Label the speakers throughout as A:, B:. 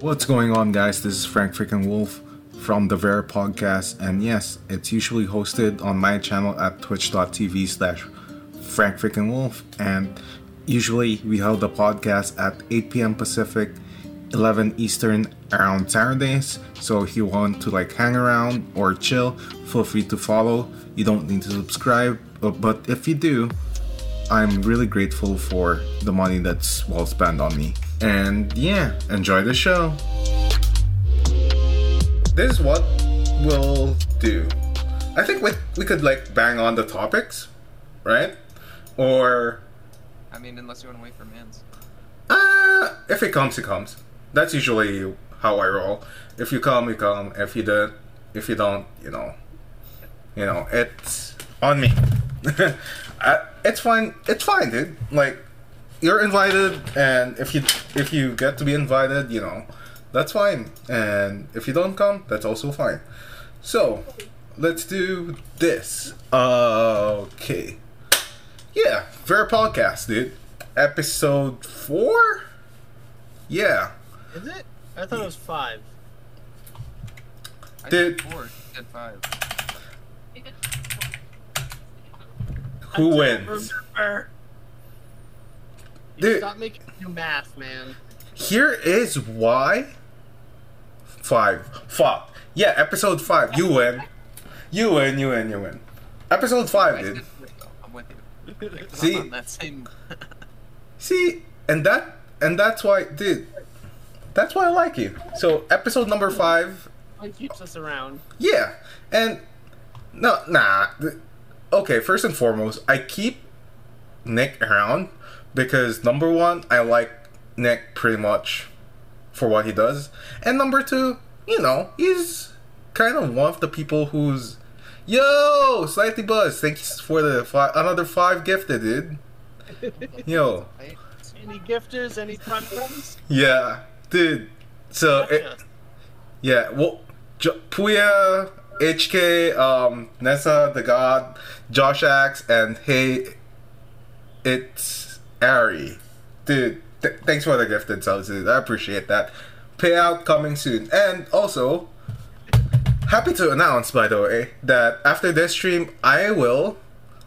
A: What's going on, guys? This is Frank Freaking Wolf from the VeryPog Cast, and yes, it's usually hosted on my channel at twitch.tv slash Frank Freaking Wolf, and usually we hold the podcast at 8 p.m. Pacific, 11 Eastern around Saturdays. So if you want to like hang around or chill, feel free to follow. You don't need to subscribe, but, but if you do, I'm really grateful for the money that's well spent on me. And yeah, enjoy the show. This is what we'll do. I think we, we could like bang on the topics, right? Or
B: I mean, unless you want to wait for Mans.
A: uh, if it comes, it comes. That's usually how I roll. If you come, you come. If you don't, if you don't, you know, you know, it's on me. I, it's fine. It's fine, dude. Like, you're invited, and if you if you get to be invited, you know, that's fine. And if you don't come, that's also fine. So, let's do this. Okay. Yeah, Fair Podcast, dude. Episode four. Yeah.
C: Is it? I thought it was five.
B: I
A: Did-
B: did four. you Did five.
A: Who
C: I
A: wins?
C: remember. You
A: Dude.
C: stop making me do math, man.
A: Here is why. Five. Fuck. Yeah, episode five. You win. You win. You win. You win. Episode five, dude.
B: did four, though. I'm with you.
A: See?
B: I'm that same.
A: See, and that and that's why, dude. That's why I like you. So episode number five.
C: It keeps us around.
A: Yeah, and no, nah. Okay, first and foremost, I keep Nick around because number one, I like Nick pretty much for what he does, and number two, you know, he's kind of one of the people who's yo slightly buzz. Thanks for the fi- another five gifted, dude. Yo,
C: Any gifters? Any preference?
A: yeah, dude. So it, Yeah, well, jo- Puya, HK, um, Nessa, the God, Josh Axe, and hey, it's Ari. Dude, th- thanks for the gifted subs, dude. I appreciate that. Payout coming soon. And also, happy to announce, by the way, that after this stream, I will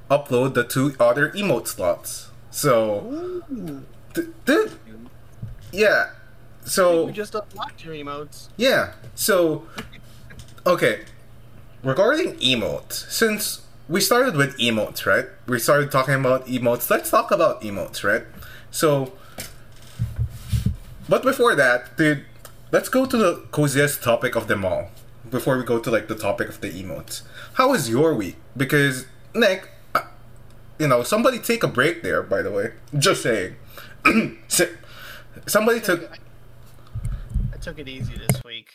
A: upload the two other emote slots. So, dude, yeah. So,
C: We just unlocked your emotes.
A: yeah. So, okay. Regarding emotes, since we started with emotes, right? We started talking about emotes. Let's talk about emotes, right? So, but before that, dude, let's go to the coziest topic of them all. Before we go to like the topic of the emotes, how was your week? Because Nick, uh, you know, somebody take a break there. By the way, just saying. So- somebody took
C: I took it easy this week.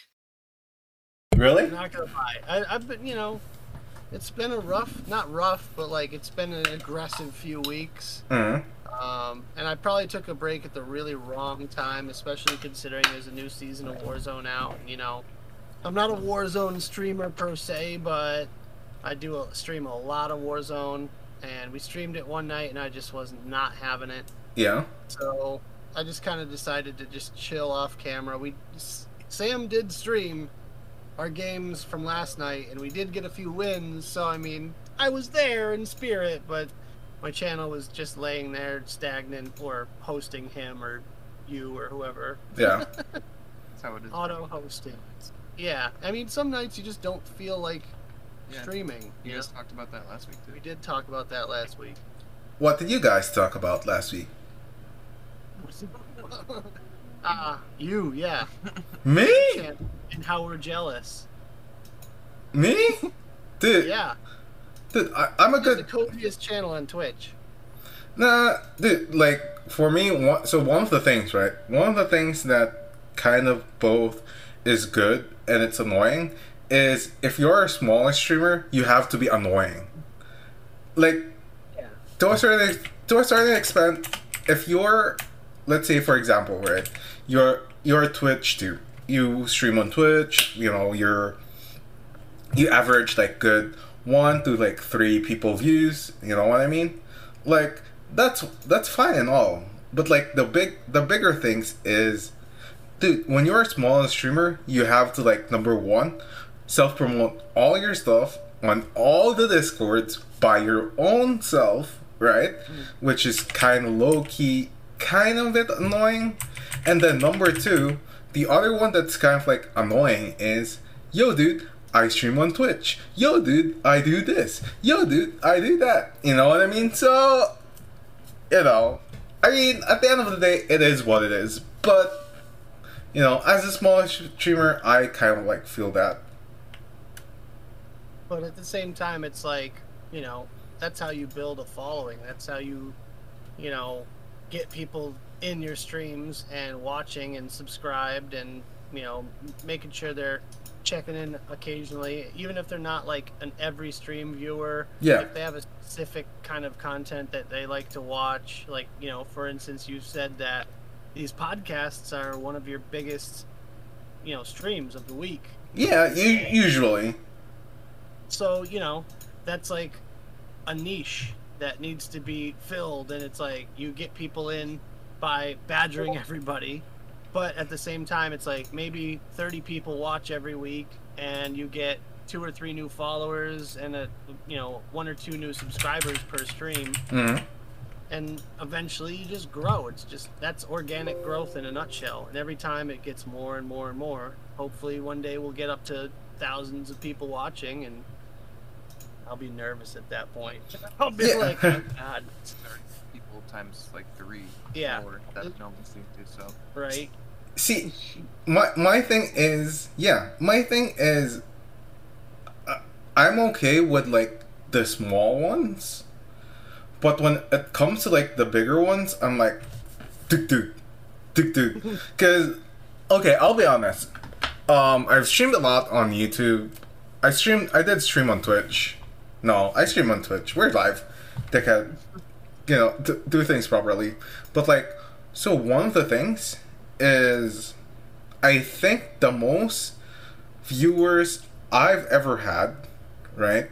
A: really.
C: I'm not gonna lie. I, I've been, you know, it's been a rough, not rough, but like it's been an aggressive few weeks.
A: Mhm.
C: Um, and I probably took a break at the really wrong time, especially considering there's a new season of Warzone out. And, you know, I'm not a Warzone streamer per se, but I do a, stream a lot of Warzone. And we streamed it one night, and I just was not having it.
A: Yeah.
C: So I just kind of decided to just chill off camera. We Sam did stream our games from last night, and we did get a few wins. So I mean, I was there in spirit, but my channel was just laying there stagnant, or hosting him or you or whoever
A: Yeah.
B: That's how it is.
C: auto hosting. Yeah, I mean, some nights you just don't feel like
B: Yeah.
C: streaming.
B: You
C: You
B: guys
C: know?
B: talked about that last week too.
C: We did talk about that last week.
A: What did you guys talk about last week?
C: Ah, you, yeah,
A: Me?
C: and how we're jealous.
A: Me? Dude,
C: Yeah.
A: dude, I, I'm a good the
C: coziest channel on Twitch.
A: Nah, dude, like, for me, one, so one of the things, right? One of the things that kind of both is good and it's annoying is if you're a smaller streamer, you have to be annoying. Like,
C: Yeah.
A: to a certain to a certain extent, if you're, let's say for example, right, you're you're a Twitch too. You stream on Twitch. You know, you're you average like good one to like three people views. You know what I mean? Like that's that's fine and all, but like the big the bigger things is dude, when you're a small streamer, you have to like number one, self promote all your stuff on all the discords by your own self, right? Mm. Which is kind of low key, kind of bit annoying. And then number two, the other one that's kind of like annoying is, yo, dude. I stream on Twitch. Yo, dude, I do this. Yo, dude, I do that. You know what I mean? So, you know, I mean, at the end of the day, it is what it is. But, you know, as a small streamer, I kind of like feel that.
C: But at the same time, it's like, you know, that's how you build a following. That's how you, you know, get people in your streams and watching and subscribed and, you know, making sure they're checking in occasionally, even if they're not like an every stream viewer.
A: Yeah.
C: If they have a specific kind of content that they like to watch, like, you know, for instance, you said that these podcasts are one of your biggest, you know, streams of the week.
A: Yeah, usually.
C: So, you know, that's like a niche that needs to be filled and it's like you get people in by badgering everybody, but at the same time it's like maybe 30 people watch every week and you get two or three new followers and a you know, one or two new subscribers per stream
A: hmm
C: and eventually you just grow. It's just that's organic growth in a nutshell. And every time it gets more and more and more. Hopefully one day we'll get up to thousands of people watching and I'll be nervous at that point. I'll be
A: Yeah.
C: like, oh God,
B: 30 people times like three.
C: Yeah.
B: Or that no mistake too. So
C: right?
A: See, my my thing is, yeah, my thing is, uh, I'm okay with like the small ones, but when it comes to like the bigger ones, I'm like, dude, dude, dude, dude, because okay, I'll be honest. Um, I've streamed a lot on YouTube. I streamed. I did stream on Twitch. No, I stream on Twitch. We're live. They can, You know, d- do things properly. But like, so one of the things is, I think the most viewers I've ever had, right,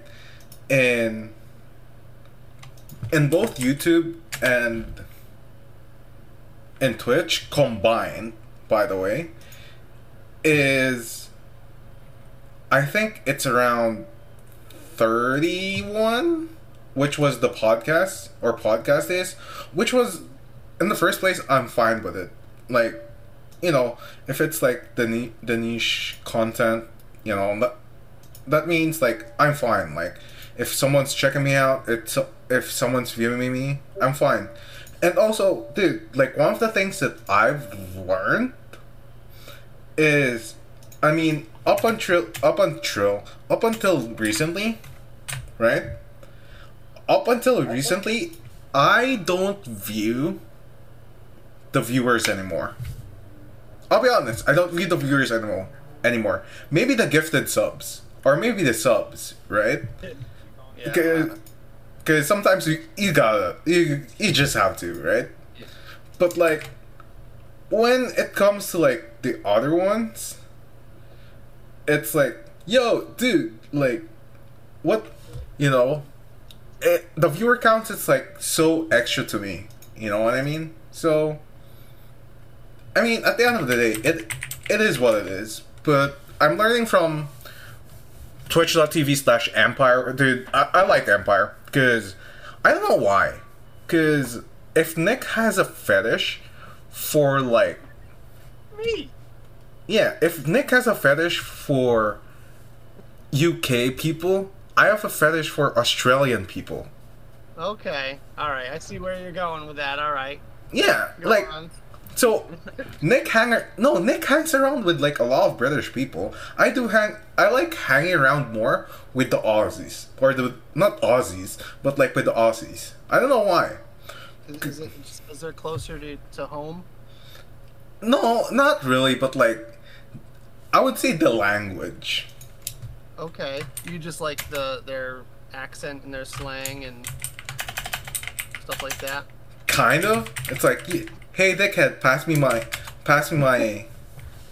A: in in both YouTube and and Twitch combined, by the way, is I think it's around 31, which was the podcast or podcast days, which was in the first place I'm fine with it. Like, you know, if it's like the ni- the niche content, you know, that that means like I'm fine. Like if someone's checking me out, it's if someone's viewing me, I'm fine. And also, dude, like one of the things that I've learned is I mean, up until up until up until recently, right? Up until recently, I don't view the viewers anymore. I'll be honest, I don't view the viewers anymore. Anymore, maybe the gifted subs or maybe the subs, right?
C: Yeah.
A: Because sometimes you, you gotta you you just have to, right?
B: Yeah.
A: But like when it comes to like the other ones, it's like, yo, dude, like, what, you know, it, the viewer counts. It's like so extra to me. You know what I mean? So, I mean, at the end of the day, it it is what it is. But I'm learning from Twitch.tv slash Empire, dude. I, I like Empire because I don't know why. Because if Nick has a fetish for like
C: Me.
A: yeah, if Nick has a fetish for UK people, I have a fetish for Australian people.
C: Okay. All right. I see where you're going with that. All right.
A: Yeah,
C: Go
A: like
C: on.
A: so Nick hang no Nick hangs around with like a lot of British people. I do hang I like hanging around more with the Aussies or the not Aussies but like with the Aussies. I don't know why.
C: Is, is it just because they're closer to, to home?
A: No, not really, but like I would say the language.
C: Okay. You just like the their accent and their slang and stuff like that.
A: Kind of. It's like, hey, dickhead, pass me my, pass me my,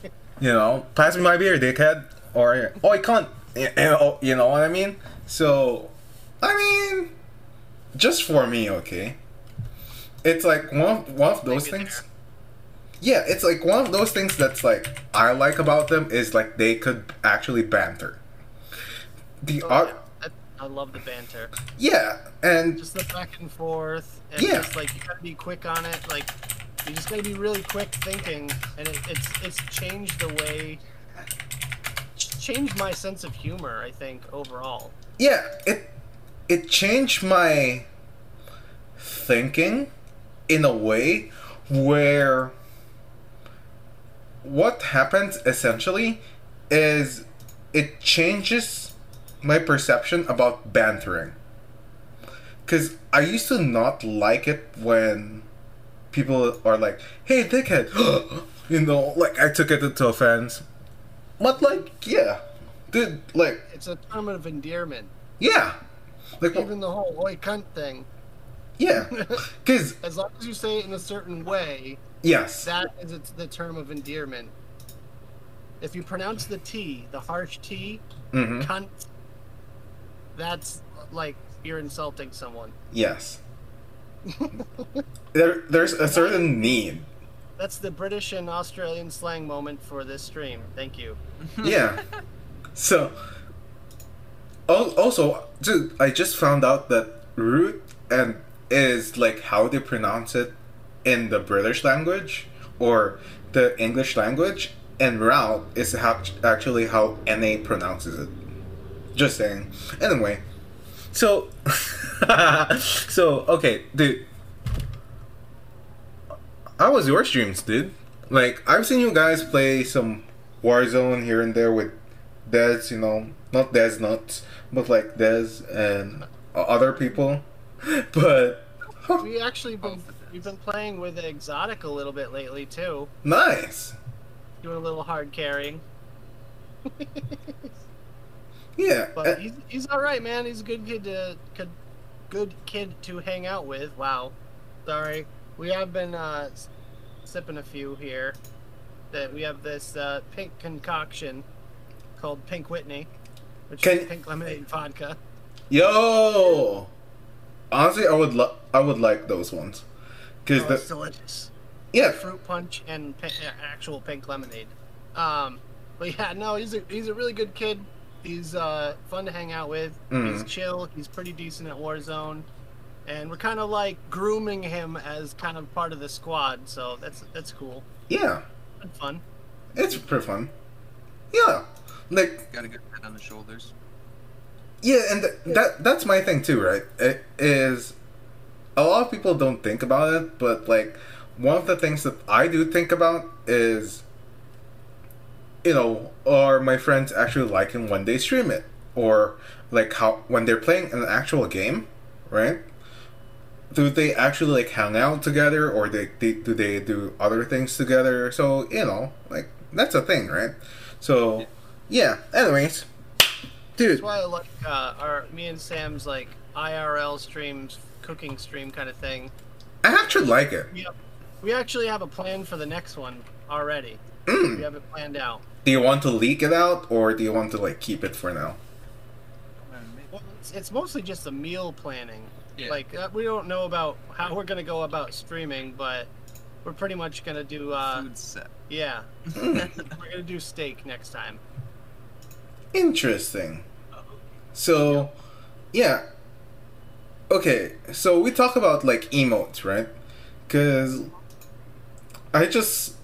A: you know, pass me my beer, dickhead, or oh, I can't, you know, you know what I mean? So, I mean, just for me, okay. It's like one of, one of those things. yeah, it's like one of those things that's like I like about them is like they could actually banter. The
C: Oh,
A: art,
C: yeah. I, I love the banter.
A: yeah, and
C: Just the back and forth, and
A: Yeah.
C: just like you gotta be quick on it. Like you just gotta be really quick thinking, and it, it's it's changed the way, changed my sense of humor. I think overall.
A: yeah, it it changed my thinking in a way where what happens essentially is it changes my perception about bantering. Cause I used to not like it when people are like, "Hey, dickhead," you know, like I took it into offense. But like, yeah, dude, like,
C: It's a term of endearment.
A: yeah, like,
C: Even the whole "oi cunt" thing.
A: yeah, cause
C: As long as you say it in a certain way,
A: yes,
C: that is it's the term of endearment. If you pronounce the T, the harsh T,
A: hmm
C: cunt, that's like you're insulting someone.
A: yes. there, there's a certain need.
C: That's the British and Australian slang moment for this stream. Thank you.
A: Yeah. so, also, dude, I just found out that root and is like how they pronounce it in the British language or the English language, and route is actually how NA pronounces it. Just saying. Anyway, so, so okay, dude. How was your streams, dude? Like, I've seen you guys play some Warzone here and there with Dez, you know, not Dez nuts, but like Dez and other people. But
C: We actually been we've been playing with Exotic a little bit lately too,
A: nice,
C: doing a little hard carrying.
A: Yeah.
C: But
A: uh,
C: he's he's all right, man. He's a good kid to good, good kid to hang out with. Wow. Sorry, we have been uh, sipping a few here. That we have this uh, pink concoction called Pink Whitney, which
A: Can-
C: is pink lemonade and vodka.
A: Yo, honestly, I would lo- I would like those ones, cause
C: Oh,
A: the
C: delicious.
A: yeah,
C: fruit punch and actual pink lemonade. Um, but yeah, no, he's a he's a really good kid. He's uh, fun to hang out with. He's
A: Mhm.
C: chill. He's pretty decent at Warzone, and we're kind of like grooming him as kind of part of the squad. So that's that's cool.
A: yeah,
C: Good fun.
A: it's pretty fun. Yeah, like
B: Got a good head on the shoulders.
A: Yeah, and th- that that's my thing too, right? It is a lot of people don't think about it, but like one of the things that I do think about is you know, are my friends actually liking when they stream it or like how when they're playing an actual game, right? Do they actually like hang out together or they, they do they do other things together? So, you know, like that's a thing, right? So, yeah, anyways, dude,
C: That's why I like uh, our me and Sam's like IRL streams, cooking stream kind of thing.
A: I actually like it.
C: We we actually have a plan for the next one already. We
A: Mm.
C: have it planned out.
A: Do you want to leak it out or do you want to like keep it for now?
C: Well, it's, it's mostly just the meal planning.
B: Yeah.
C: Like uh, we don't know about how we're gonna go about streaming, but we're pretty much gonna do. Uh,
B: Food set.
C: yeah, we're gonna do steak next time.
A: Interesting. So, yeah. Okay, so we talk about like emotes, right? Because I just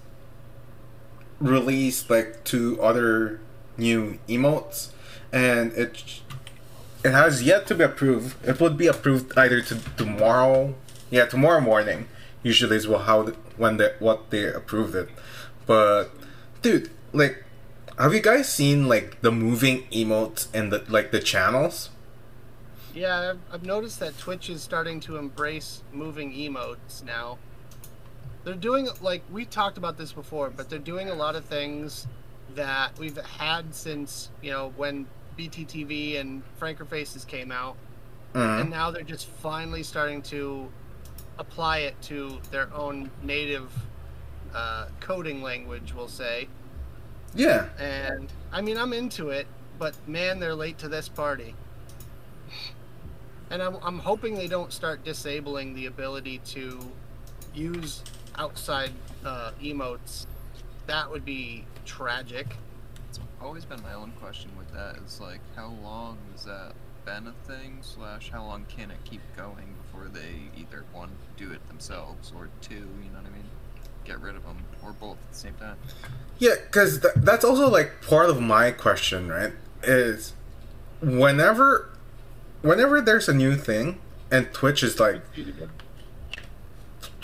A: released like two other new emotes, and it it has yet to be approved. It would be approved either to tomorrow, yeah, tomorrow morning. Usually is how the, when they what they approved it, but dude, like have you guys seen like the moving emotes and the like the channels?
C: Yeah, I've noticed that Twitch is starting to embrace moving emotes now. They're doing like we talked about this before, but they're doing a lot of things that we've had since you know when BTTV and FrankerFaceZ came out. and
A: Mhm.
C: now they're just finally starting to apply it to their own native uh, coding language, we'll say.
A: Yeah,
C: And I mean, I'm into it, but man, they're late to this party. And I'm, I'm hoping they don't start disabling the ability to use outside uh, emotes, that would be tragic.
B: It's always been my own question with that. Is like, how long has that been a thing? Slash, how long can it keep going before they either one do it themselves or two, you know what I mean, get rid of them, or both at the same time.
A: Yeah, because th- that's also like part of my question, right? Is whenever, whenever there's a new thing, and Twitch is like,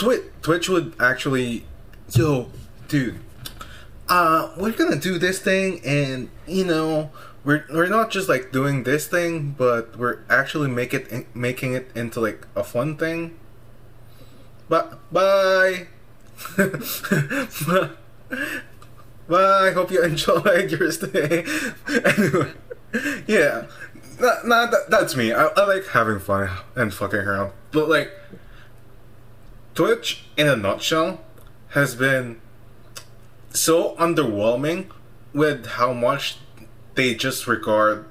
A: Twitch, Twitch would actually, yo, dude, uh, we're gonna do this thing, and you know, we're we're not just like doing this thing, but we're actually make it in, making it into like a fun thing. But bye. Bye. Hope you enjoyed your stay. anyway, yeah, nah that, that's me. I, I like having fun and fucking around, but like, Twitch in a nutshell has been so underwhelming with how much they just regard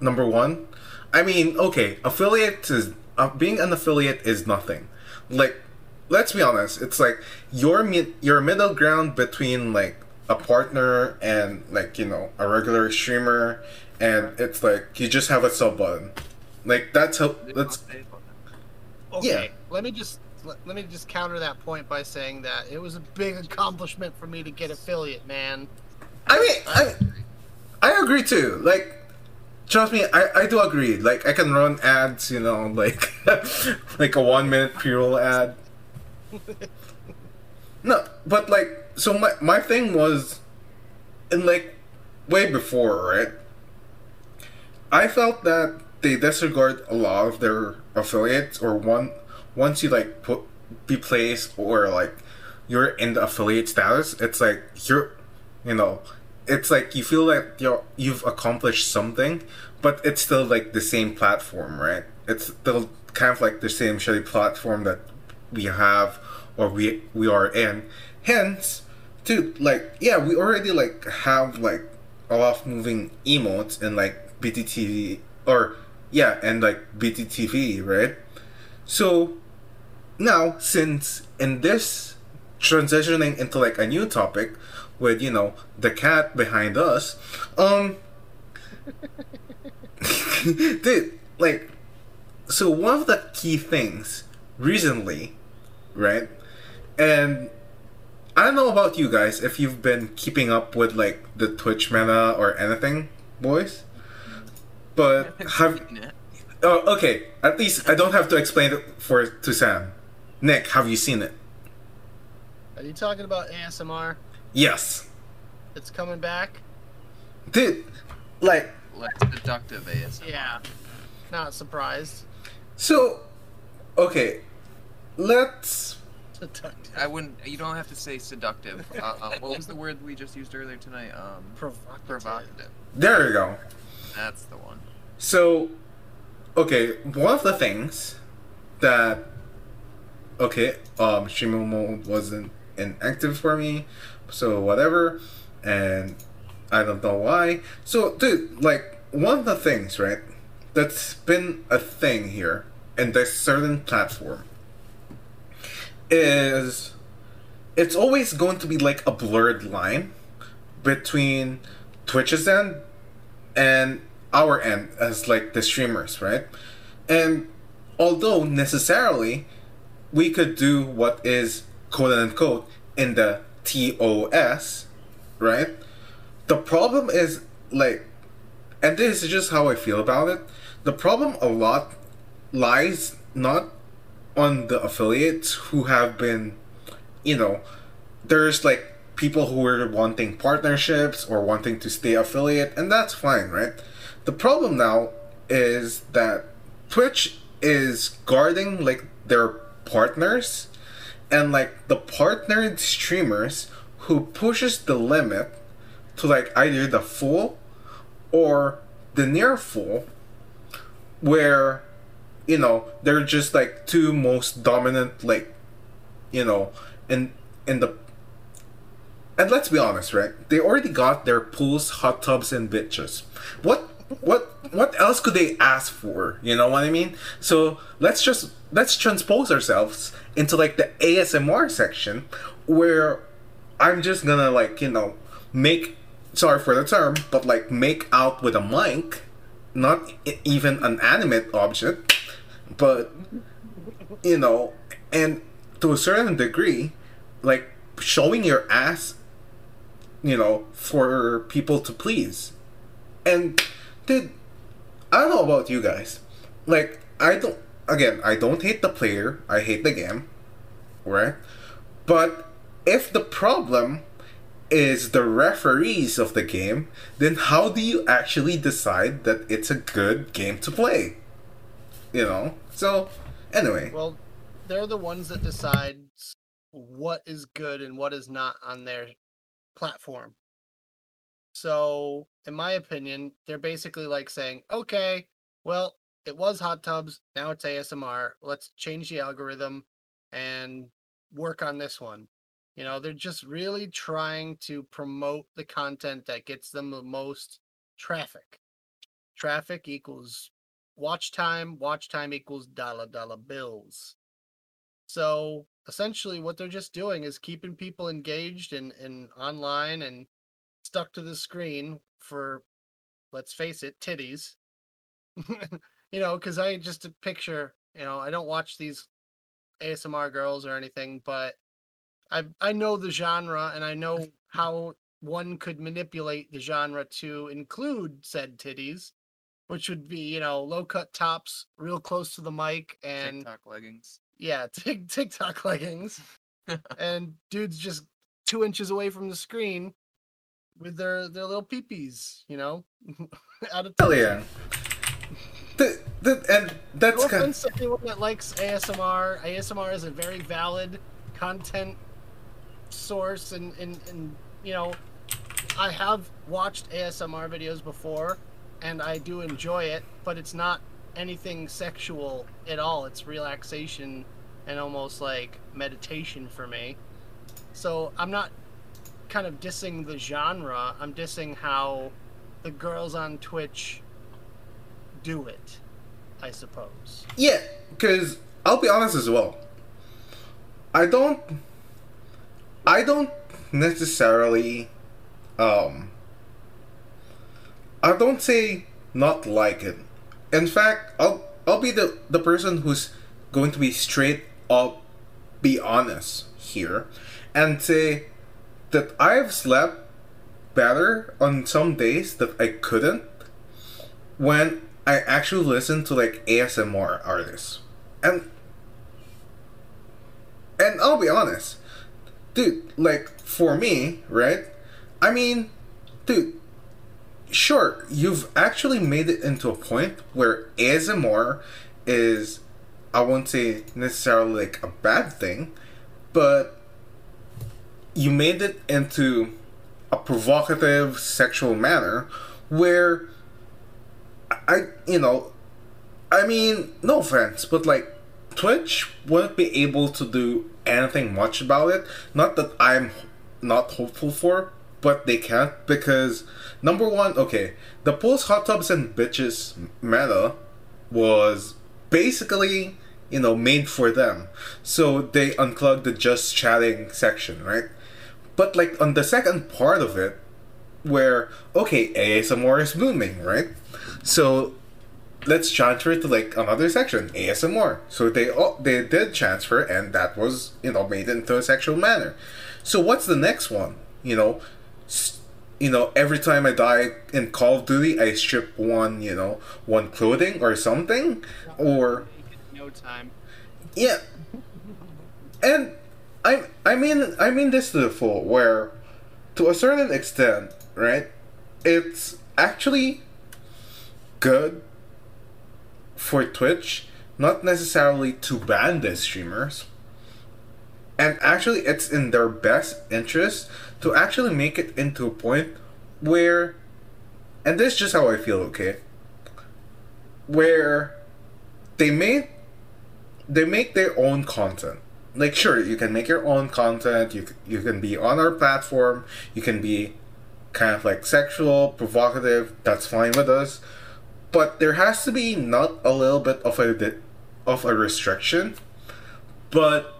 A: number one. I mean, okay, affiliate is uh, being an affiliate is nothing. Like, let's be honest, it's like your mid your middle ground between like a partner and like you know a regular streamer, and it's like you just have a sub button. Like that's how that's
C: Okay,
A: Yeah.
C: let me just let, let me just counter that point by saying that it was a big accomplishment for me to get affiliate, man.
A: I mean, I, I agree too. Like, trust me, I, I do agree. Like, I can run ads, you know, like, like a one minute pre-roll ad. No, but like, so my my thing was, in like, way before, right? I felt that they disregard a lot of their affiliates, or one once you like put be placed or like you're in the affiliate status, it's like you're, you know, it's like you feel like you're you've accomplished something, but it's still like the same platform, right? It's still kind of like the same shitty platform that we have or we we are in. Hence, dude, like yeah, we already like have like a lot of moving emotes and like BTTV or yeah, and like BTTV, right? So now since in this transitioning into like a new topic with you know the cat behind us um dude like so one of the key things recently right and i don't know about you guys if you've been keeping up with like the twitch meta or anything boys but have oh okay at least i don't have to explain it for to sam nick have you seen it
C: Are you talking about ASMR?
A: yes
C: It's coming back.
A: dude like
B: Less deductive ASMR.
C: Yeah, not surprised.
A: so okay let's Seductive.
B: I wouldn't. You don't have to say seductive. Uh, uh, what was the word we just used earlier tonight? Um,
C: Provocative.
B: provocative.
A: there you go
B: That's the one.
A: So, okay, one of the things that okay, um, mode wasn't inactive for me, so whatever, and I don't know why. So, dude, like one of the things, right, that's been a thing here in this certain platform is it's always going to be like a blurred line between Twitch's end and our end as like the streamers, right? And although necessarily we could do what is quote unquote in the TOS, right? The problem is like, and this is just how I feel about it. The problem a lot lies not on the affiliates who have been, you know, there's like people who are wanting partnerships or wanting to stay affiliate, and that's fine, right? The problem now is that Twitch is guarding like their partners and like the partnered streamers who pushes the limit to like either the full or the near full where you know they're just like two most dominant like you know in in the and let's be honest right? They already got their pools hot tubs and bitches. What what what else could they ask for you know what i mean so let's just let's transpose ourselves into like the asmr section where I'm just gonna like you know make sorry for the term, but like make out with a mic, not even an animate object, but you know, and to a certain degree, like showing your ass, you know, for people to please. And dude, I don't know about you guys. Like I don't again, I don't hate the player, I hate the game. Right? But if the problem is the referees of the game, then how do you actually decide that it's a good game to play? You know? So, anyway.
C: Well, they're the ones that decide what is good and what is not on their platform. So, in my opinion, they're basically like saying, okay, well, it was hot tubs, now it's ASMR. Let's change the algorithm and work on this one. You know, they're just really trying to promote the content that gets them the most traffic. Traffic equals watch time, watch time equals dollar dollar bills. So essentially what they're just doing is keeping people engaged and, and online and stuck to the screen for let's face it, titties. you know, because I just a picture, you know, I don't watch these ASMR girls or anything, but I I know the genre and I know how one could manipulate the genre to include said titties, which would be you know low cut tops, real close to the mic, and
B: TikTok leggings.
C: yeah, tic- TikTok leggings, and dudes just two inches away from the screen with their their little peepees, you know, out of
A: Hell yeah. The, the, and that's kind
C: to anyone that likes ASMR. ASMR is a very valid content source, and, and, and you know, I have watched ASMR videos before, and I do enjoy it, but it's not anything sexual at all. It's relaxation and almost like meditation for me. So I'm not kind of dissing the genre. I'm dissing how the girls on Twitch do it. I suppose.
A: Yeah, because I'll be honest as well. I don't. I don't necessarily. Um. I don't say not like it. In fact, I'll I'll be the the person who's going to be straight up, be honest here, and say that I've slept better on some days that I couldn't when I actually listen to like ASMR artists. And and I'll be honest. Dude, like for me, right? I mean, dude, sure, you've actually made it into a point where ASMR is I won't say necessarily like a bad thing, but you made it into a provocative sexual manner where I, you know, I mean, no offense, but like Twitch wouldn't be able to do anything much about it. Not that I'm not hopeful for, but they can't because number one, okay, the post hot tubs and bitches meta was basically you know made for them, so they unclogged the just chatting section, right? But like on the second part of it, where okay, ASMR is booming, right? So let's transfer it to like another section, ASMR. So they oh, they did transfer, and that was you know made into a sexual manner. So what's the next one? You know, you know every time I die in Call of Duty, I strip one you know one clothing or something, or
C: No time.
A: yeah. And I I mean I mean this to the full where to a certain extent, right? It's actually good for Twitch, not necessarily to ban the streamers. And actually it's in their best interest to actually make it into a point where and this is just how I feel, okay? Where they made they make their own content. Like sure, you can make your own content. You you can be on our platform. You can be kind of like sexual, provocative. That's fine with us. But there has to be not a little bit of a of a restriction, but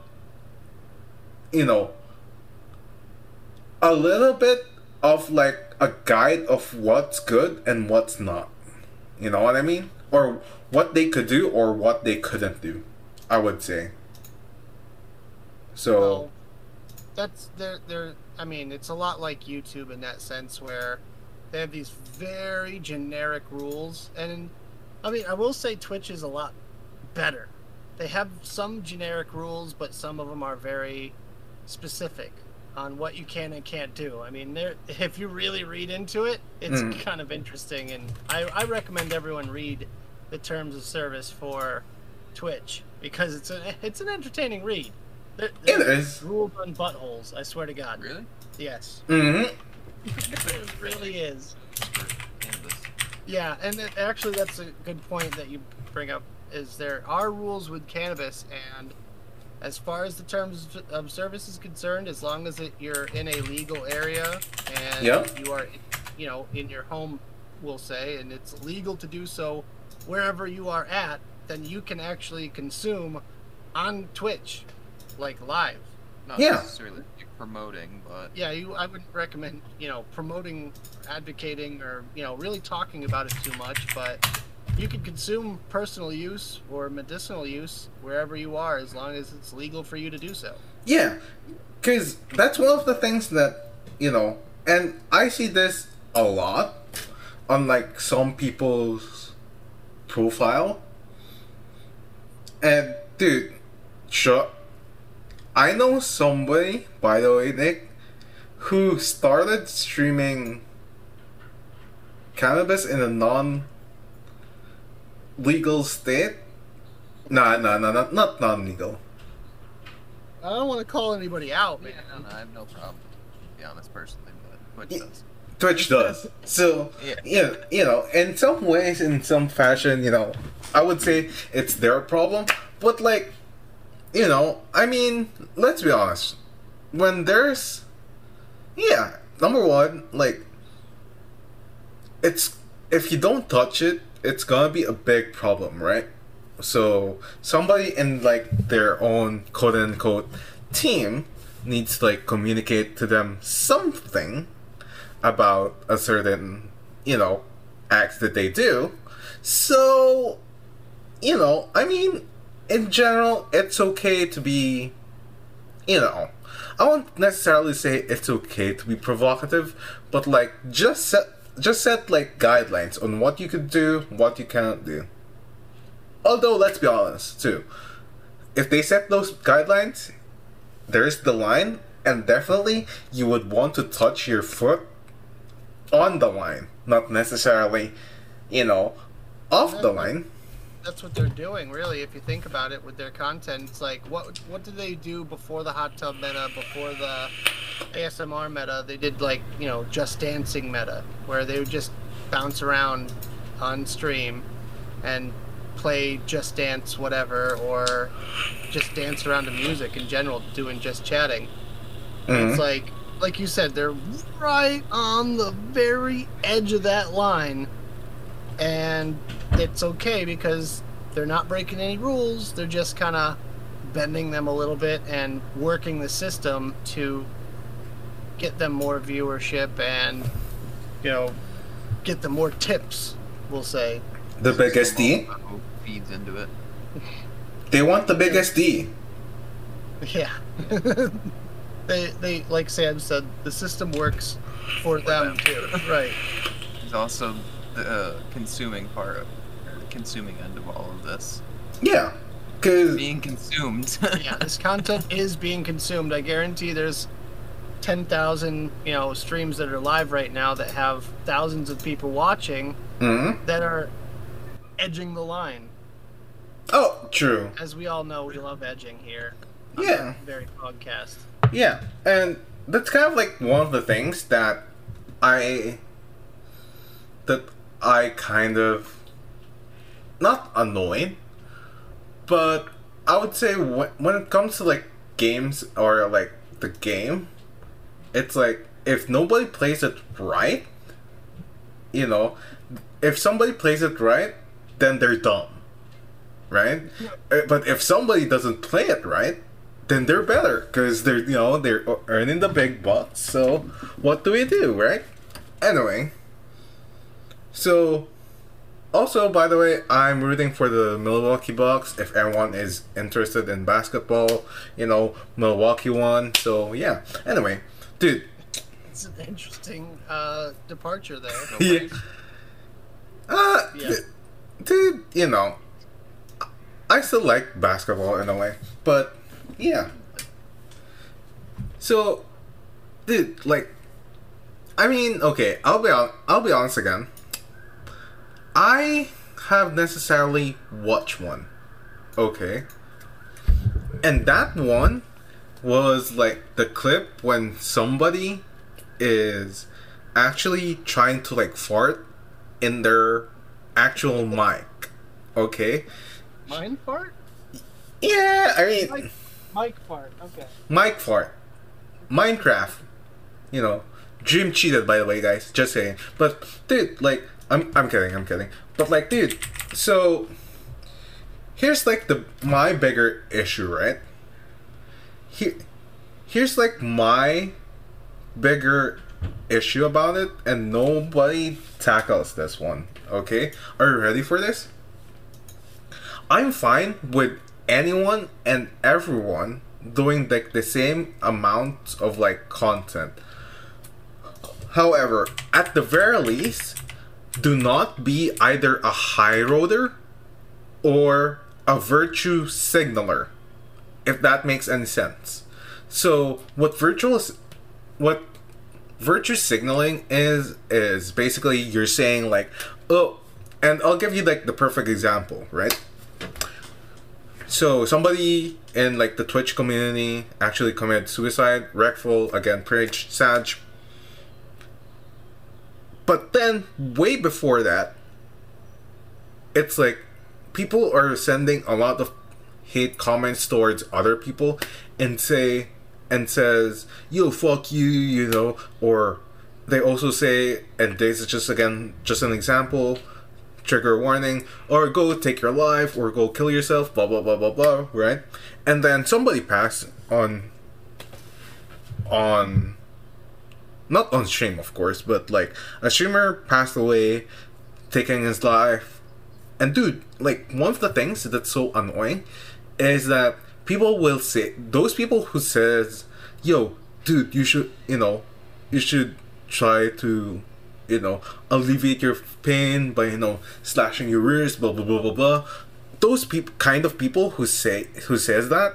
A: you know, a little bit of like a guide of what's good and what's not. You know what I mean? Or what they could do or what they couldn't do. I would say. So
C: Well, that's they're they're. I mean, it's a lot like YouTube in that sense, where they have these very generic rules, and I mean, I will say Twitch is a lot better. They have some generic rules, but some of them are very specific on what you can and can't do. I mean, there if you really read into it, it's
A: Mm.
C: kind of interesting, and I, I recommend everyone read the terms of service for Twitch because it's a it's an entertaining read. There,
A: it
C: there's rules on buttholes. I swear to God.
B: Really?
C: Yes,
A: hmm
C: it really is. Yeah, and it, actually, that's a good point that you bring up. Is there are rules with cannabis, and as far as the terms of service is concerned, as long as it, you're in a legal area and
A: Yeah.
C: you are, you know, in your home, we'll say, and it's legal to do so wherever you are at, then you can actually consume on Twitch, like live.
B: Not
A: Yeah.
B: necessarily promoting, but
C: yeah, you. I wouldn't recommend you know promoting, advocating, or you know really talking about it too much. But you can consume personal use or medicinal use wherever you are, as long as it's legal for you to do so.
A: Yeah, because that's one of the things that you know, and I see this a lot on like some people's profile. And dude, sure, I know somebody, by the way, Nick, who started streaming cannabis in a non legal state. Nah, nah, nah, not not non legal.
C: I don't want to call anybody out, man.
B: yeah, no, no, I have no problem. To be honest, personally, but Twitch
A: Yeah.
B: does.
A: Twitch does. So,
B: Yeah.
A: yeah, you know, in some ways, in some fashion, you know, I would say it's their problem. But, like, you know, I mean, let's be honest. When there's. Yeah, number one, like, it's. If you don't touch it, it's gonna be a big problem, right? So, somebody in, like, their own quote unquote team needs to, like, communicate to them something about a certain, you know, act that they do. So, you know, I mean, in general, it's okay to be, you know, I won't necessarily say it's okay to be provocative, but like just set just set like guidelines on what you could do, what you cannot do. Although let's be honest too, if they set those guidelines, there's the line, and definitely you would want to touch your foot on the line, not necessarily, you know, off the line.
C: That's what they're doing, really. If you think about it, with their content, it's like what what did they do before the hot tub meta, before the ASMR meta? They did like you know just dancing meta, where they would just bounce around on stream and play just dance whatever, or just dance around to music in general, doing just chatting.
A: Mhm.
C: It's like, like you said, they're right on the very edge of that line, and it's okay because they're not breaking any rules. They're just kind of bending them a little bit and working the system to get them more viewership and, you know, get them more tips. We'll say.
A: The biggest D.
B: Who feeds into it.
A: They want the biggest D.
C: Yeah. they they like Sam said, the system works for them
B: them.
C: too. Right.
B: There's also the uh, consuming part, or the consuming end of all of this.
A: Yeah, because
B: Being consumed.
C: yeah, this content is being consumed. I guarantee there's 10,000, you know, streams that are live right now that have thousands of people watching
A: Mhm.
C: that are edging the line.
A: oh, true.
C: As we all know, we love edging here.
A: Yeah.
C: Very podcast.
A: Yeah, and that's kind of like one of the things that I that I kind of not annoyed, but I would say when when it comes to like games or like the game, it's like if nobody plays it right, you know, if somebody plays it right, then they're dumb, right? Uh, But if somebody doesn't play it right, then they're better because they're you know they're earning the big bucks. So what do we do, right? Anyway, so also by the way, I'm rooting for the Milwaukee Bucks. If everyone is interested in basketball, you know Milwaukee won. So yeah. Anyway, dude.
C: It's an interesting uh, departure there.
A: Yeah. Uh,
C: Yeah.
A: th- dude, you know, I still like basketball in a way, but yeah. So, dude, like, I mean, okay, I'll be on, I'll be honest again. I have necessarily watched one, okay, and that one was like the clip when somebody is actually trying to like fart in their actual mic. Okay?
C: Mind fart?
A: Yeah, I mean
C: Mike, Mike fart. Okay.
A: mic fart. Minecraft. You know. Dream cheated by the way guys, just saying. But dude, like I'm I'm kidding, I'm kidding. But like dude, so here's like the my bigger issue, right? Here here's like my bigger issue about it and nobody tackles this one okay are you ready for this i'm fine with anyone and everyone doing like the same amount of like content however at the very least do not be either a high roader or a virtue signaler if that makes any sense. So what virtual what virtue signaling is is basically you're saying like oh and i'll give you like the perfect example right? So somebody in like the twitch community actually committed suicide Reckful again preach sag but then way before that it's like people are sending a lot of hate comments towards other people and say and says yo fuck you you know? Or they also say and this is just again just an example trigger warning or go take your life or go kill yourself blah blah blah blah blah right? And then somebody passed on on not on stream of course but like a streamer passed away taking his life. And dude like one of the things that's so annoying is that people will say those people who says yo dude you should you know you should try to you know alleviate your pain by you know slashing your wrist blah blah blah blah blah. Those people kind of people who say who says that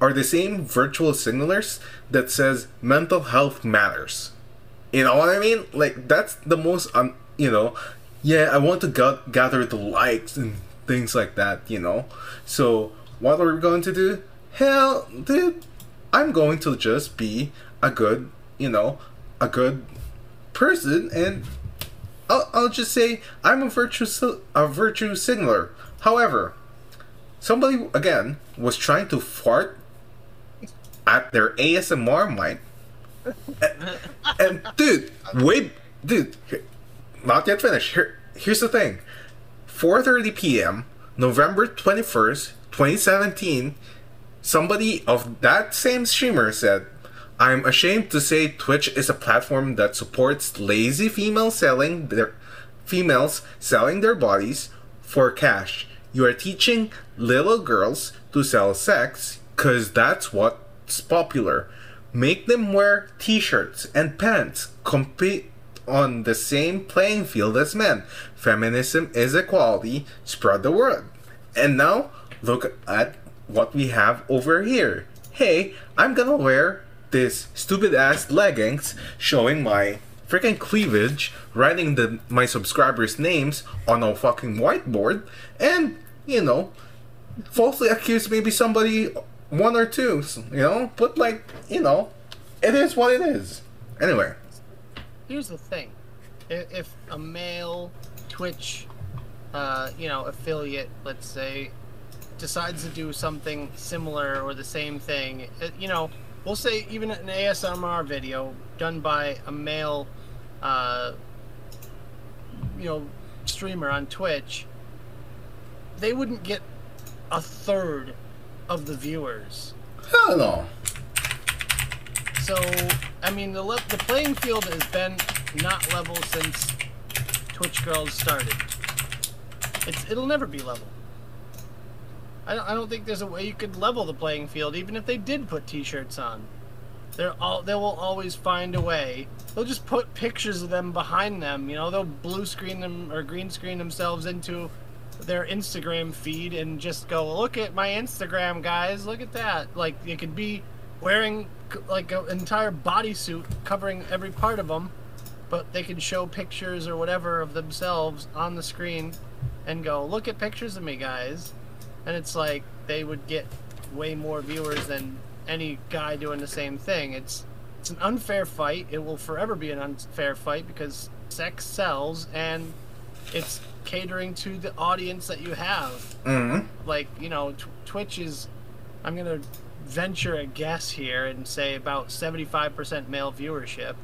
A: are the same virtual signalers that says mental health matters you know what i mean? Like that's the most um, you know yeah i want to ga- gather the likes and things like that you know? So what are we going to do? Hell dude i'm going to just be a good you know a good person and I'll, I'll just say I'm a virtue a virtue signaler. However, somebody again was trying to fart at their ASMR mic, and, and dude, wait, dude, not yet finished. Here, here's the thing: 4:30 p.m. November 21st, 2017. Somebody of that same streamer said, I'm ashamed to say Twitch is a platform that supports lazy female selling their females selling their bodies for cash. You are teaching little girls to sell sex cuz that's what's popular. Make them wear t-shirts and pants. Compete on the same playing field as men. Feminism is equality. Spread the word. And now look at what we have over here. Hey, I'm gonna wear this stupid ass leggings showing my freaking cleavage, writing the my subscribers' names on a fucking whiteboard, and you know, falsely accuse maybe somebody one or two, you know, but like, you know, it is what it is. Anyway,
C: Here's the thing: if, a male Twitch, uh, you know, affiliate, let's say, decides to do something similar or the same thing, uh, you know, we'll say even an ASMR video done by a male, uh, you know, streamer on Twitch, they wouldn't get a third of the viewers
A: Hell no.
C: So, I mean, the le- the playing field has been not level since Twitch Girls started. It's it'll never be level. I don't, I don't think there's a way you could level the playing field, even if they did put T-shirts on. They're all they will always find a way. They'll just put pictures of them behind them. You know, they'll blue screen them or green screen themselves into their Instagram feed and just go, look at my Instagram, guys. Look at that. Like it could be wearing like an entire bodysuit covering every part of them, but they can show pictures or whatever of themselves on the screen and go, look at pictures of me, guys. And it's like they would get way more viewers than any guy doing the same thing. It's it's an unfair fight. It will forever be an unfair fight because sex sells and it's catering to the audience that you have.
A: Mm-hmm.
C: like you know tw- twitch is i'm gonna venture a guess here and say about 75% male viewership.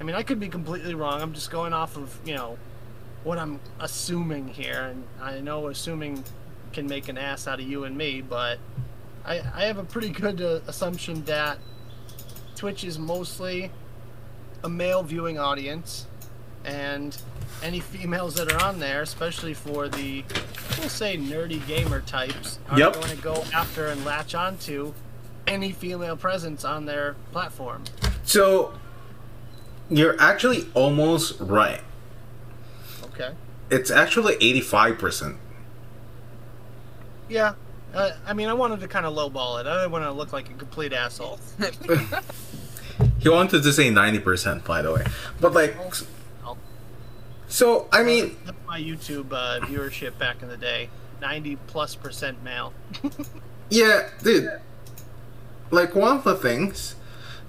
C: I mean i could be completely wrong. I'm just going off of you know what i'm assuming here and i know assuming can make an ass out of you and me but i i have a pretty good uh, assumption that twitch is mostly a male viewing audience and any females that are on there, especially for the, we'll say, nerdy gamer types, are
A: Yep.
C: going to go after and latch onto any female presence on their platform.
A: So you're actually almost right.
C: Okay.
A: It's actually 85%.
C: Yeah. Uh, I mean, I wanted to kind of lowball it. I didn't want to look like a complete asshole.
A: He wanted to say 90%, by the way. But, like, so, I mean,
C: my YouTube uh, viewership back in the day. 90 plus percent male.
A: yeah, dude. Like, one of the things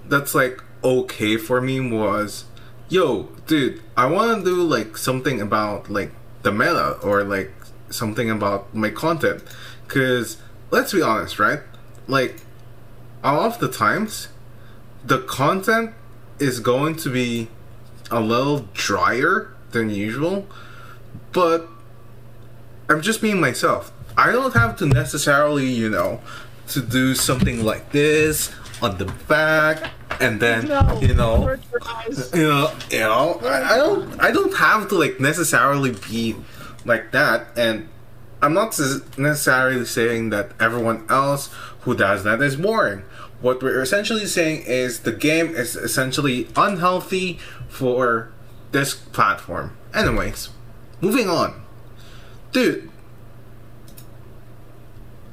A: that's, like, okay for me was, yo, dude, I want to do, like, something about, like, the meta or, like, something about my content. Because, let's be honest, right? Like, a lot of the times, the content is going to be a little drier than usual, but I'm just being myself. I don't have to necessarily, you know, to do something like this on the back and then, you know,
C: Hurt your eyes.
A: you know, you know, I, I don't, I don't have to like necessarily be like that, and I'm not necessarily saying that everyone else who does that is boring. What we're essentially saying is the game is essentially unhealthy for this platform. Anyways, moving on, dude.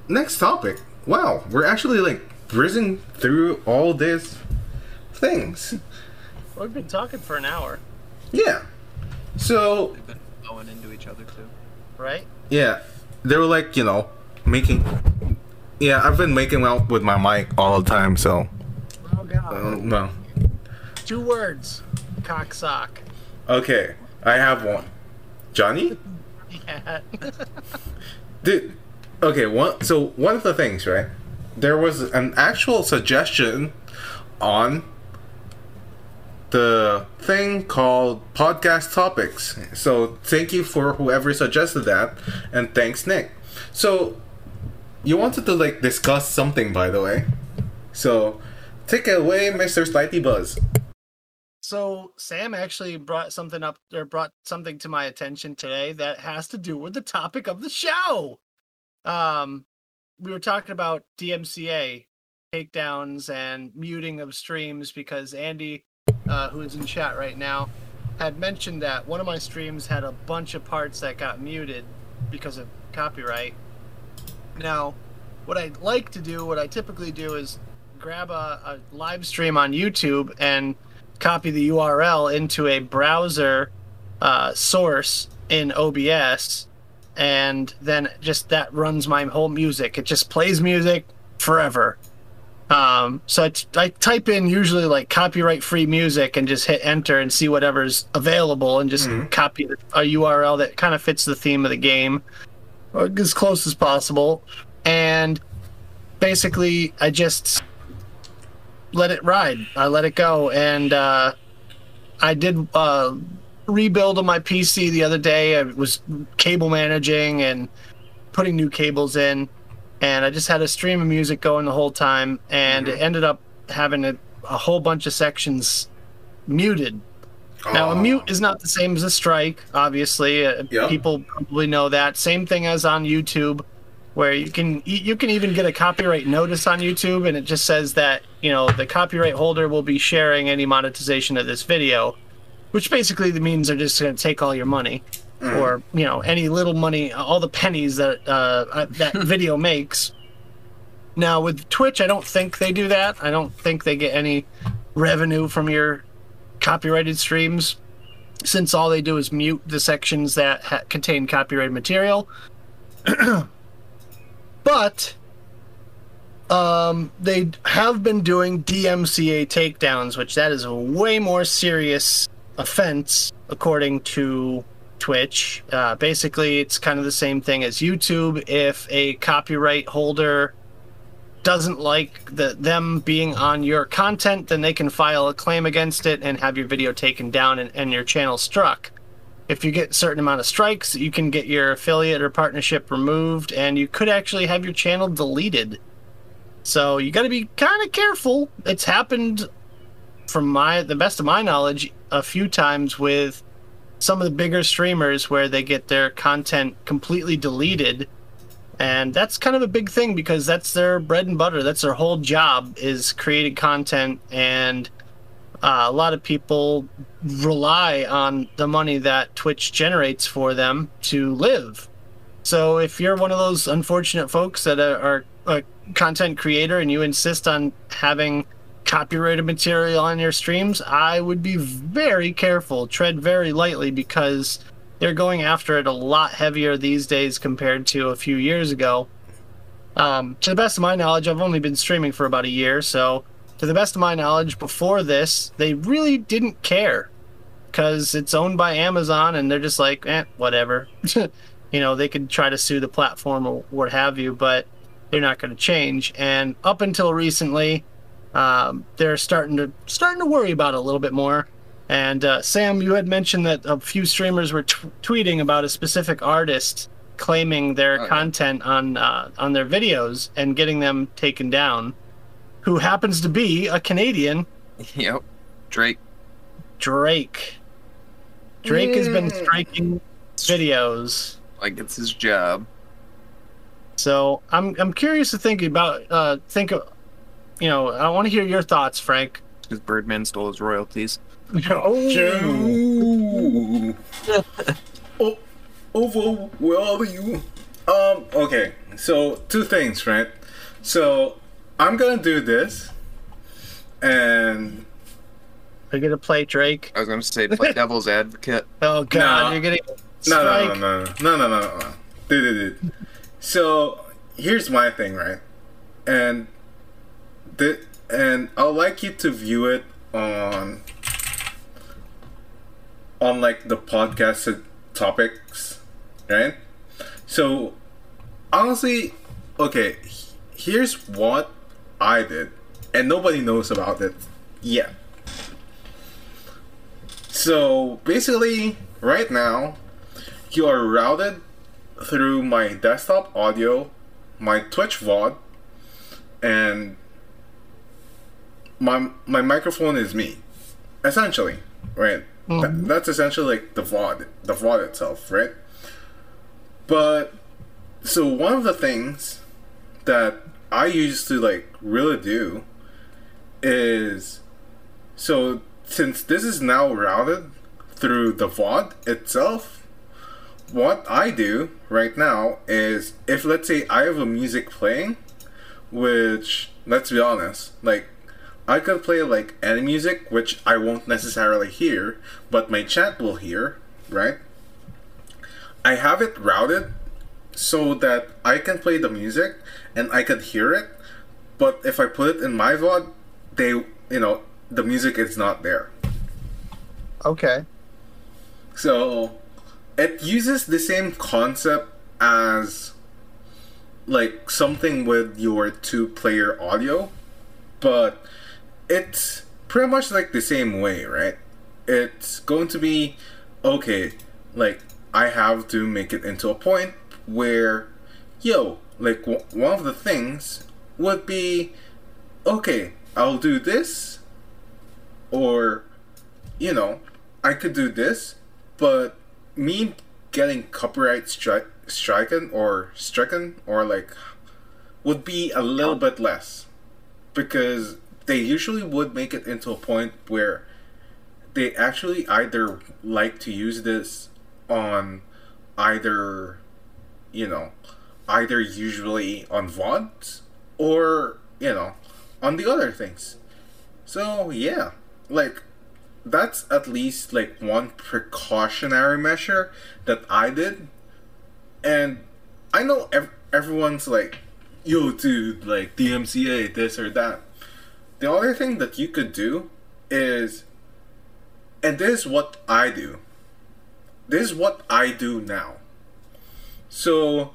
A: Next topic. Wow, we're actually like breezing through all these things.
C: We've been talking for an hour,
A: Yeah. So
B: They've been going into each other too.
C: right?
A: yeah, they were like you know making. Yeah, I've been making out with my mic all the time. So
C: Oh, God.
A: uh, no.
C: Two words. Cocksock.
A: Okay, I have one. Johnny,
C: Yeah.
A: dude. Okay, one. So one of the things, right? There was an actual suggestion on the thing called podcast topics. So thank you for whoever suggested that, and thanks Nick. So you wanted to like discuss something, by the way. So take it away, Mister Slighty Buzz.
C: So Sam actually brought something up or brought something to my attention today that has to do with the topic of the show. Um we were talking about DMCA takedowns and muting of streams because Andy uh, who is in chat right now had mentioned that one of my streams had a bunch of parts that got muted because of copyright. Now, what I'd like to do, what I typically do is grab a, a live stream on YouTube and copy the URL into a browser uh, source in OBS, and then just that runs my whole music. It just plays music forever. Um, so I, t- I type in usually like copyright free music and just hit enter and see whatever's available and just
A: Mhm.
C: copy a URL that kind of fits the theme of the game or as close as possible. And basically, I just let it ride. I let it go, and uh, I did uh, rebuild on my PC the other day. I was cable managing and putting new cables in, and I just had a stream of music going the whole time, and it ended up having a, a whole bunch of sections muted. Now, a
A: Oh.
C: mute is not the same as a strike, obviously. Uh,
A: Yep.
C: People probably know that. Same thing as on YouTube, where you can you can even get a copyright notice on YouTube, and it just says that you know the copyright holder will be sharing any monetization of this video, which basically means they're just going to take all your money, or you know any little money, all the pennies that uh, uh, that video makes. Now with Twitch, I don't think they do that. I don't think they get any revenue from your copyrighted streams since all they do is mute the sections that ha- contain copyrighted material. but um, they have been doing DMCA takedowns, which that is a way more serious offense according to Twitch. Uh, basically, it's kind of the same thing as YouTube. If a copyright holder doesn't like the, them being on your content, then they can file a claim against it and have your video taken down and, and your channel struck. If you get a certain amount of strikes, you can get your affiliate or partnership removed, and you could actually have your channel deleted. So you got to be kind of careful. It's happened, from my the best of my knowledge, a few times with some of the bigger streamers where they get their content completely deleted and that's kind of a big thing because that's their bread and butter that's their whole job is creating content and uh, a lot of people rely on the money that twitch generates for them to live so if you're one of those unfortunate folks that are, are a content creator and you insist on having copyrighted material on your streams i would be very careful tread very lightly because they're going after it a lot heavier these days compared to a few years ago. Um, to the best of my knowledge, I've only been streaming for about a year, so to the best of my knowledge, before this, they really didn't care because it's owned by Amazon and they're just like, eh, whatever. you know, they could try to sue the platform or what have you, but they're not going to change. And up until recently, um, they're starting to starting to worry about it a little bit more. And uh, Sam, you had mentioned that a few streamers were t- tweeting about a specific artist claiming their
B: Oh, yeah.
C: content on uh, on their videos and getting them taken down. Who happens to be a Canadian,
B: Yep. Drake.
C: Drake. Drake has been striking videos.
B: Like it's his job.
C: So I'm I'm curious to think about uh think of you know I want to hear your thoughts, Frank.
B: Because Birdman stole his royalties.
C: oh,
A: oh, over, where are you? Um, okay, so two things, right? So I'm gonna do this, and
C: are you gonna play Drake?
B: I was gonna say play devil's advocate.
C: Oh God,
A: No.
C: you're getting
A: no, no,
C: strike.
A: no, no, no, no, no, no, no. Dude, dude, dude. So here's my thing, right? And the and I'd like you to view it on on like the podcast topics, right? So honestly, okay, h- here's what I did, and nobody knows about it yet. So basically, right now, you are routed through my desktop audio, my Twitch VOD, and my my microphone is me, essentially, right? Mm-hmm. Th- that's essentially like the VOD, the VOD itself, right? But so one of the things that I used to like really do is so since this is now routed through the VOD itself, what I do right now is if let's say I have a music playing, which let's be honest, like I could play like any music which I won't necessarily hear, but my chat will hear, right? I have it routed so that I can play the music and I could hear it, but if I put it in my VOD, they you know, the music is not there.
C: Okay.
A: So it uses the same concept as like something with your two player audio, but it's pretty much like the same way, right? It's going to be okay, like I have to make it into a point where yo, like w- one of the things would be, okay, I'll do this, or, you know, I could do this, but me getting copyright stri- stricken or stricken or like would be a little bit less because they usually would make it into a point where they actually either like to use this on either you know either usually on VODs or you know on the other things so yeah like that's at least like one precautionary measure that I did and I know ev- everyone's like yo dude like DMCA this or that the other thing that you could do is and this is what I do. This is what I do now. So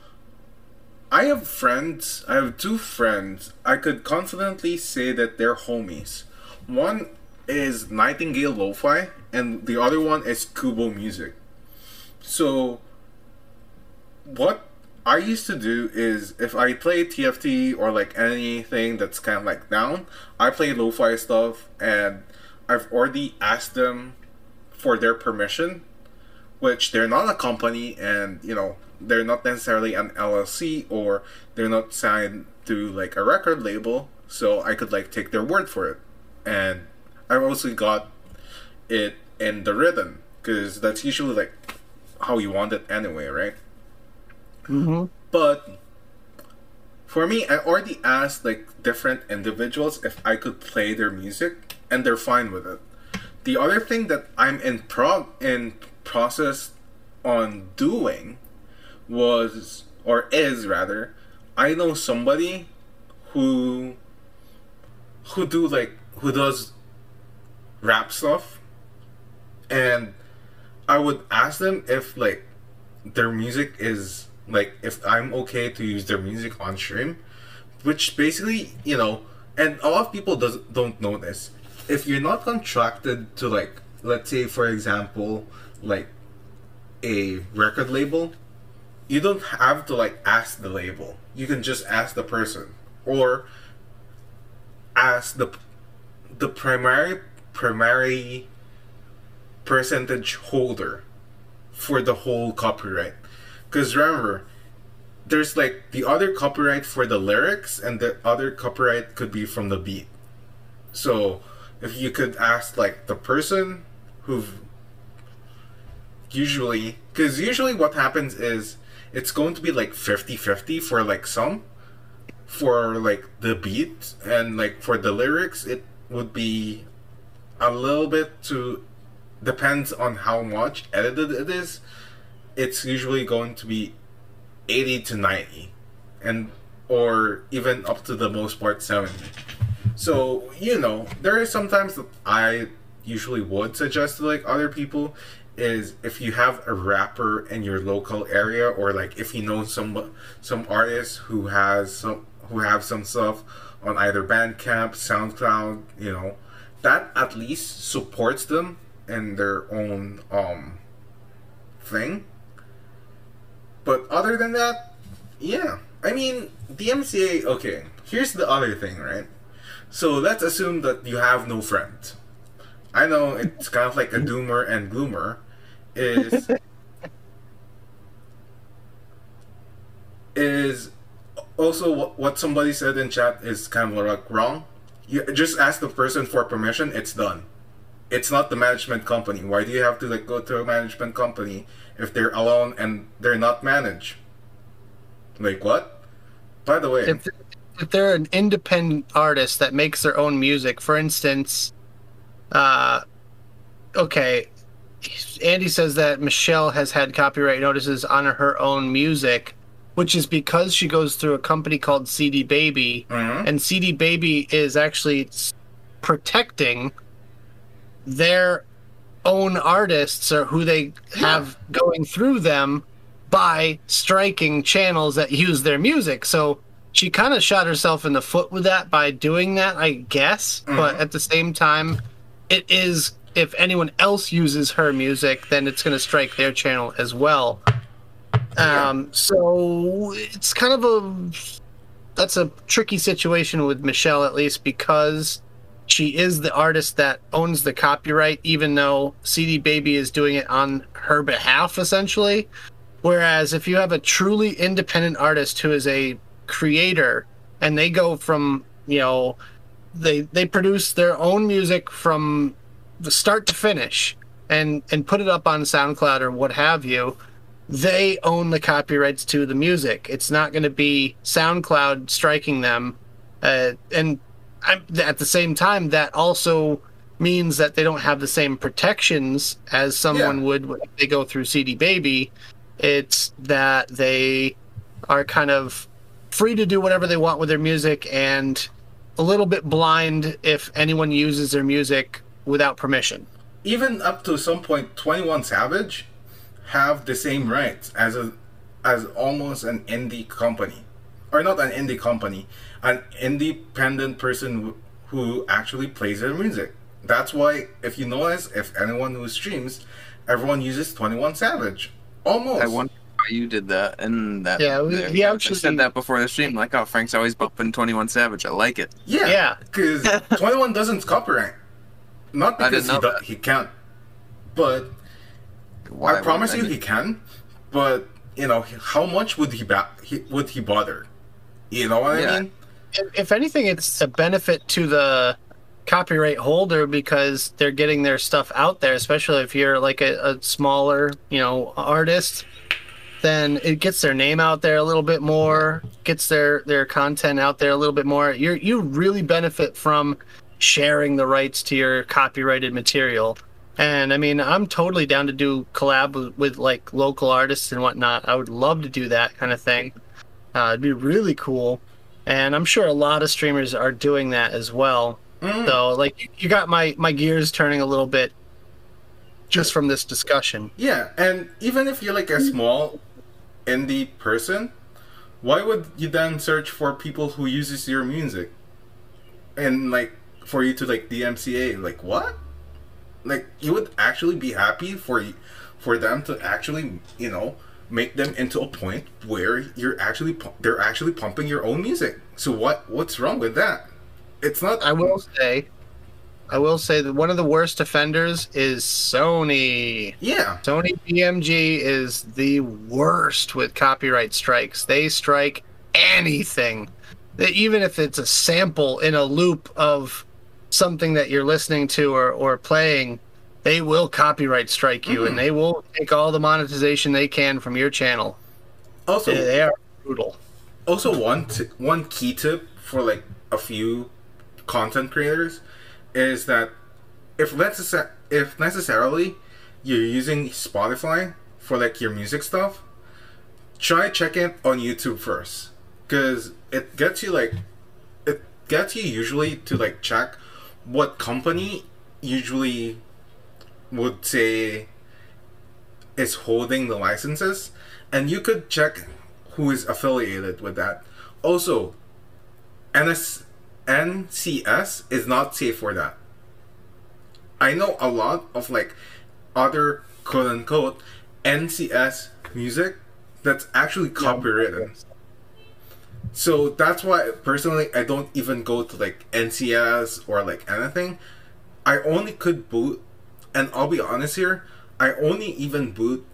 A: I have friends, I have two friends. I could confidently say that they're homies. One is Nightingale Lo-Fi and the other one is Kubo Music. So what I used to do is if I play TFT or like anything that's kind of like down, I play lo-fi stuff and I've already asked them for their permission, which they're not a company and you know they're not necessarily an LLC or they're not signed to like a record label, so I could like take their word for it. And I've also got it in the rhythm because that's usually like how you want it anyway, right?
C: Mm-hmm.
A: But for me, I already asked like different individuals if I could play their music, and they're fine with it. The other thing that I'm in prog in process on doing was or is rather, I know somebody who who do like who does rap stuff, and I would ask them if like their music is like if I'm okay to use their music on stream, which basically you know, and a lot of people does don't know this. If you're not contracted to like, let's say for example, like a record label, you don't have to like ask the label. You can just ask the person or ask the the primary primary percentage holder for the whole copyright. Because remember, there's like the other copyright for the lyrics, and the other copyright could be from the beat. So if you could ask like the person who usually, because usually what happens is it's going to be like 50 50 for like some, for like the beat, and like for the lyrics, it would be a little bit to depends on how much edited it is. It's usually going to be 80 to 90 and or even up to the most part 70 so you know there is sometimes that i usually would suggest to like other people is if you have a rapper in your local area or like if you know some some artists who has some who have some stuff on either bandcamp soundcloud you know that at least supports them in their own um thing but other than that, yeah. I mean, the MCA, okay, here's the other thing, right? So let's assume that you have no friend. I know it's kind of like a doomer and gloomer. Is is also what, what somebody said in chat is kind of like wrong. You just ask the person for permission, it's done. It's not the management company. Why do you have to like go to a management company if they're alone and they're not managed? Like what? By the way,
C: If, if they're an independent artist that makes their own music, for instance, uh, okay, Andy says that Michelle has had copyright notices on her own music, which is because she goes through a company called CD Baby,
A: Mhm.
C: and CD Baby is actually protecting their own artists or who they have going through them by striking channels that use their music. So she kind of shot herself in the foot with that by doing that, I guess. But at the same time, it is if anyone else uses her music, then it's going to strike their channel as well. Um, so it's kind of a that's a tricky situation with Michelle at least because she is the artist that owns the copyright, even though CD Baby is doing it on her behalf essentially. Whereas if you have a truly independent artist who is a creator and they go from you know they they produce their own music from start to finish and and put it up on SoundCloud or what have you, they own the copyrights to the music. It's not going to be SoundCloud striking them, uh, and I'm, at the same time, that also means that they don't have the same protections as someone
A: Yeah.
C: would if they go through CD Baby. It's that they are kind of free to do whatever they want with their music and a little bit blind if anyone uses their music without permission.
A: even up to some point 21 savage have the same rights as a as almost an indie company or not an indie company an independent person who, who actually plays their music that's why if you notice if anyone who streams everyone uses 21 savage almost
B: I wonder why you did that, and that.
C: Yeah, we-
B: there-
C: he
B: I
C: actually-
B: said that before the stream. Like, oh, Frank's always bumping Twenty One Savage. I like it.
A: yeah
C: Yeah.
A: because 21 doesn't copyright not because he, do, he can't but
B: Why
A: I promise you
B: would
A: he can, but you know how much would he, ba- he would he bother? You know what
B: Yeah.
A: I mean?
C: if if anything, it's a benefit to the copyright holder because they're getting their stuff out there, especially if you're like a, a smaller, you know, artist. Then it gets their name out there a little bit more, gets their their content out there a little bit more. You you really benefit from sharing the rights to your copyrighted material. And I mean, I'm totally down to do collab with, with like local artists and whatnot. I would love to do that kind of thing. Uh, it'd be really cool and I'm sure a lot of streamers are doing that as well.
A: Mm.
C: So, like, you got my my gears turning a little bit just from this discussion.
A: Yeah, and even if you're like a small indie person, why would you then search for people who uses your music? And like for you to like DMCA, like what? Like you would actually be happy for for them to actually, you know, make them into a point where you're actually they're actually pumping your own music. So what what's wrong with that? It's not
C: I will say, I will say that one of the worst offenders is Sony.
A: Yeah.
C: Sony BMG is the worst with copyright strikes. They strike anything, even if it's a sample in a loop of something that you're listening to or, or playing. They will copyright strike you, and
A: Mhm.
C: they will take all the monetization they can from your channel.
A: Also
C: They, they are brutal.
A: also one t- one key tip for like a few content creators is that if necess- if necessarily you're using Spotify for like your music stuff, try check it on YouTube first because it gets you like it gets you usually to like check what company usually would say is holding the licenses and you could check who is affiliated with that. Also, NS- NCS is not safe for that. I know a lot of like other quote unquote NCS music that's actually copyrighted. So that's why personally I don't even go to like NCS or like anything. I only could boot, and I'll be honest here, I only even boot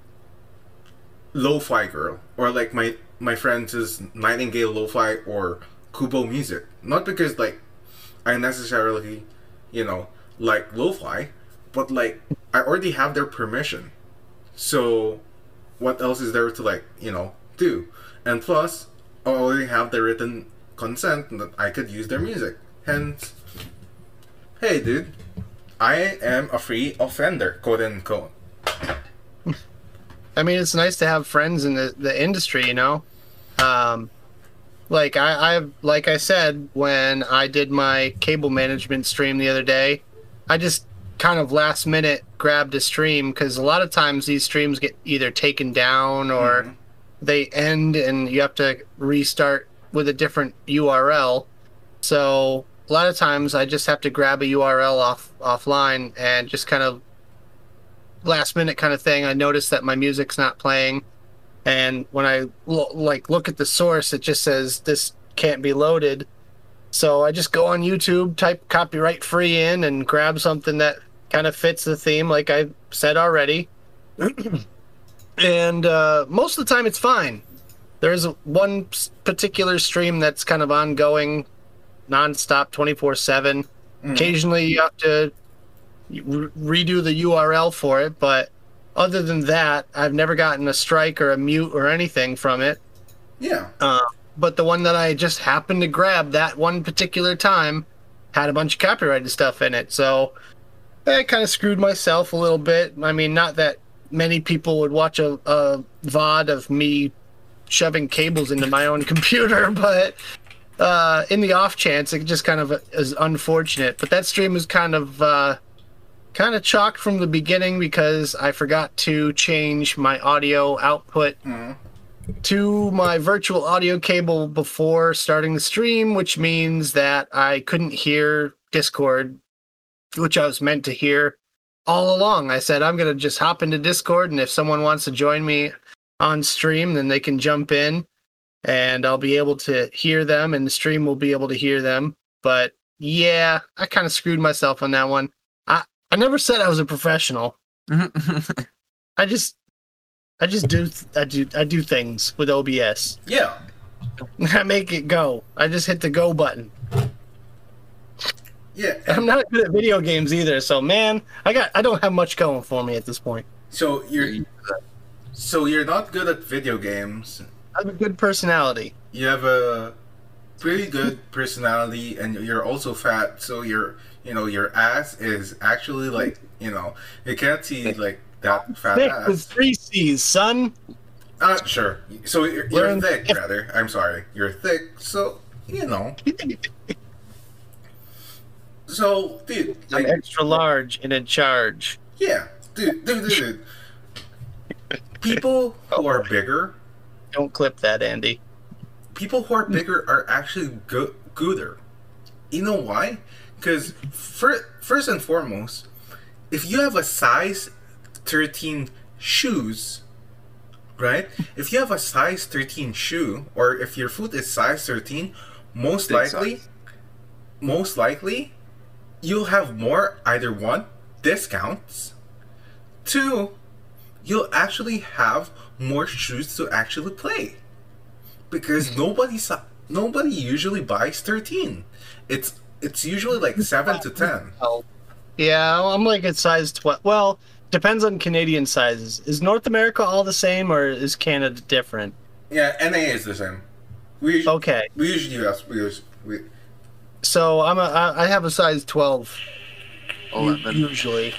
A: lo-fi girl or like my my friends is nightingale lo-fi or kubo music. Not because like i necessarily you know like lo-fi but like i already have their permission. So what else is there to like you know do? And plus already have the written consent that i could use their music hence hey dude i am a free offender quote unquote
C: I mean, it's nice to have friends in the, the industry, you know. Um, like I, I, like I said when I did my cable management stream the other day, I just kind of last minute grabbed a stream because a lot of times these streams get either taken down or
A: Mhm.
C: They end and you have to restart with a different URL. So a lot of times I just have to grab a URL off offline and just kind of last minute kind of thing. I notice that my music's not playing, and when I lo- like look at the source, it just says this can't be loaded. So I just go on YouTube, type copyright free in, and grab something that kind of fits the theme, like I said already. and uh, most of the time, it's fine. There's one particular stream that's kind of ongoing, nonstop, twenty four seven. Occasionally, you have to re- redo the URL for it, but other than that, I've never gotten a strike or a mute or anything from it.
A: Yeah.
C: Uh, but the one that I just happened to grab that one particular time had a bunch of copyrighted stuff in it. So I kind of screwed myself a little bit. I mean, not that many people would watch a, a VOD of me shoving cables into my own computer, but uh, in the off chance, it just kind of is unfortunate. But that stream was kind of. Uh, kind of chalked from the beginning because I forgot to change my audio output to my virtual audio cable before starting the stream, which means that I couldn't hear Discord, which I was meant to hear all along. I said, I'm going to just hop into Discord, and if someone wants to join me on stream, then they can jump in and I'll be able to hear them, and the stream will be able to hear them. But yeah, I kind of screwed myself on that one. I, I never said I was a professional. I just I just do I do I do things with OBS.
A: Yeah.
C: I make it go. I just hit the go button.
A: Yeah.
C: I'm not good at video games either, so man, I got I don't have much going for me at this point.
A: So you're so you're not good at video games.
C: I have a good personality.
A: You have a pretty good personality, and you're also fat. So your you know your ass is actually like you know you can't see like that fat
C: Thick
A: ass.
C: with three C's, son.
A: Uh, sure. So you're, you're thick, rather. I'm sorry. You're thick. So you know. So, dude,
C: I'm extra large and in charge.
A: yeah, dude, dude, dude, dude. People who are bigger,
C: Don't clip that, Andy.
A: people who are bigger are actually go- gooder. You know why? Because fir- first and foremost, if you have a size 13 shoes, right? If you have a size 13 shoe, or if your foot is size 13, most
B: Big
A: likely,
B: size.
A: most likely, you'll have more either one discounts, two, you'll actually have more shoes to actually play because hmm. nobody si- nobody usually buys 13 it's it's usually like 7 to 10
C: Oh. Yeah, I'm like at size 12. Well, depends on Canadian sizes. Is North America all the same or is Canada different?
A: yeah na is the same we
C: Okay.
A: we usually us we we,
C: So I'm a I I have a size 12
B: 11.
C: usually.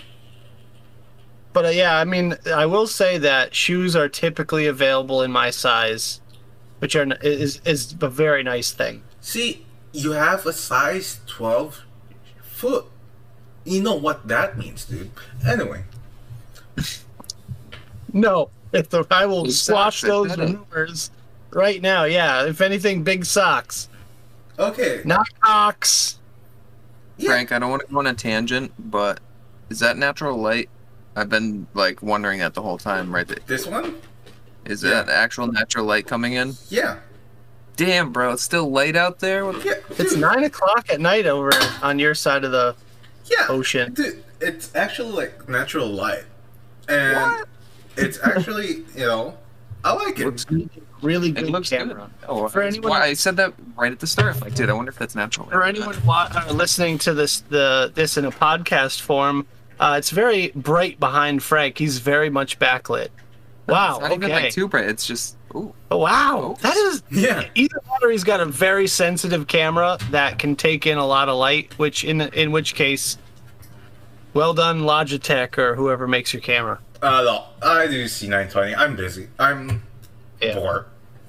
C: But uh, yeah, I mean, I will say that shoes are typically available in my size, which are is is a very nice thing.
A: see you have a size 12 foot you know what that means dude anyway
C: No, if the I will
B: Big
C: squash
B: socks,
C: those
B: said
C: rumors right now. Yeah, if anything, big socks,
A: okay
C: not cocks.
A: yeah,
B: Frank, I don't want to go on a tangent, but is that natural light? I've been like wondering that the whole time. Right? there.
A: this one
B: Is
A: Yeah.
B: that actual natural light coming in?
A: yeah
B: Damn, bro, it's still light out there.
A: Yeah
C: It's
A: dude,
C: nine o'clock at night over on your side of the
A: yeah
C: ocean.
A: Dude, it's actually like natural light, and
B: What?
A: it's actually you know I like it.
B: Looks
C: Really
B: It
C: good
B: looks
C: camera.
B: good. Oh,
C: For anyone-
B: why I said that right at the start. Like, dude, I wonder if that's natural.
C: For anyone wa- uh, listening to this the this in a podcast form, uh, it's very bright behind Frank. He's very much backlit. Wow.
B: It's not even
C: okay.
B: like too bright. It's just ooh.
C: Oh, wow.
B: Oh.
C: That is
A: Yeah.
C: either that or he's got a very sensitive camera that can take in a lot of light, which in in which case, well done Logitech or whoever makes your camera.
A: Uh, no, I do C920. I'm busy. I'm
C: Yeah.
A: bored.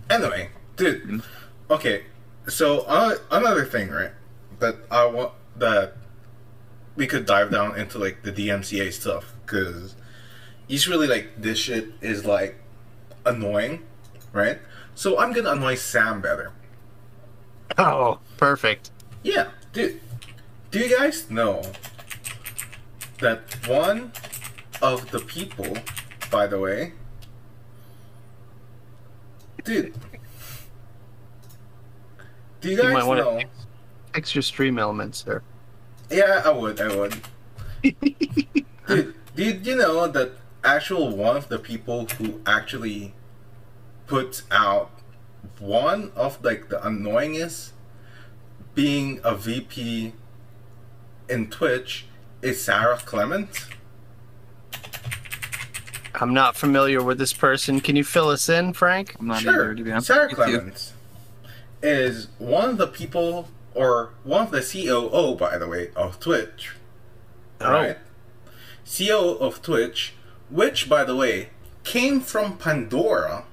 A: Anyway, dude. Okay, so uh, another thing, right? That I want that we could dive down into like the DMCA stuff because usually like this shit is like annoying, right? So I'm gonna annoy Sam better.
C: Oh, perfect.
A: Yeah, dude. Do you guys know that one of the people, by the way, dude. Do you
C: You
A: guys
C: might
A: know?
C: Fix your StreamElements there.
A: Yeah, I would. I would. Dude, did you know that actual one of the people who actually puts out one of like the annoyingest being a VP in Twitch is Sara Clemens?
C: I'm not familiar with this person. Can you fill us in, Frank?
B: I'm not
A: sure.
B: either, to be honest
A: Sara
B: with.
A: Clemens is one of the people, or one of the COO, by the way, of Twitch.
C: Oh.
A: Right? COO of Twitch, which, by the way, came from Pandora,